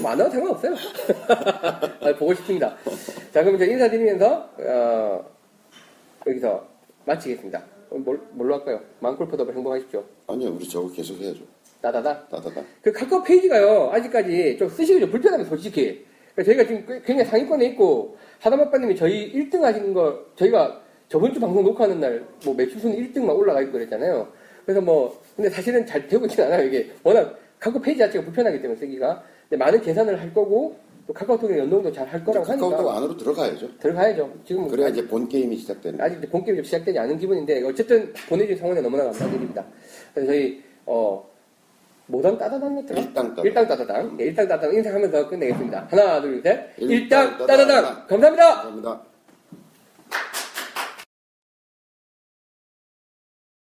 뭐 안 나와도 상관없어요. 아, 보고 싶습니다. 자, 그럼 제가 인사드리면서, 어, 여기서 마치겠습니다. 뭘, 뭘로 할까요? 마음골프더블 행복하십시오. 아니요 우리 저거 계속 해야죠. 따다다. 따다다. 그 카카오 페이지가요, 아직까지 좀 쓰시기 좀 불편합니다, 솔직히. 그러니까 저희가 지금 꽤- 굉장히 상위권에 있고, 하다마빠님이 저희 1등 하시는 거, 저희가 저번 주 방송 녹화하는 날, 뭐 매출순 1등만 올라가 있고 그랬잖아요. 그래서 뭐, 근데 사실은 잘 되고 있진 않아요, 이게. 워낙 카카오 페이지 자체가 불편하기 때문에 쓰기가. 많은 계산을 할 거고, 또 카카오톡에 연동도 잘 할 거라고 하니까. 카카오톡 안으로 들어가야죠. 들어가야죠. 지금 그래야 이제 본 게임이 시작되는. 아직 이제 본게임이 좀 시작되지 않은 기분인데 어쨌든 보내주신 성원에 너무나 감사드립니다. 그래서 저희 어 모당 따다당이었더라? 일당 따다당. 일당 따다당. 네, 일당 따다당 인사하면서 끝내겠습니다. 하나 둘 셋. 일당 일당 따다당. 따다당. 감사합니다. 감사합니다.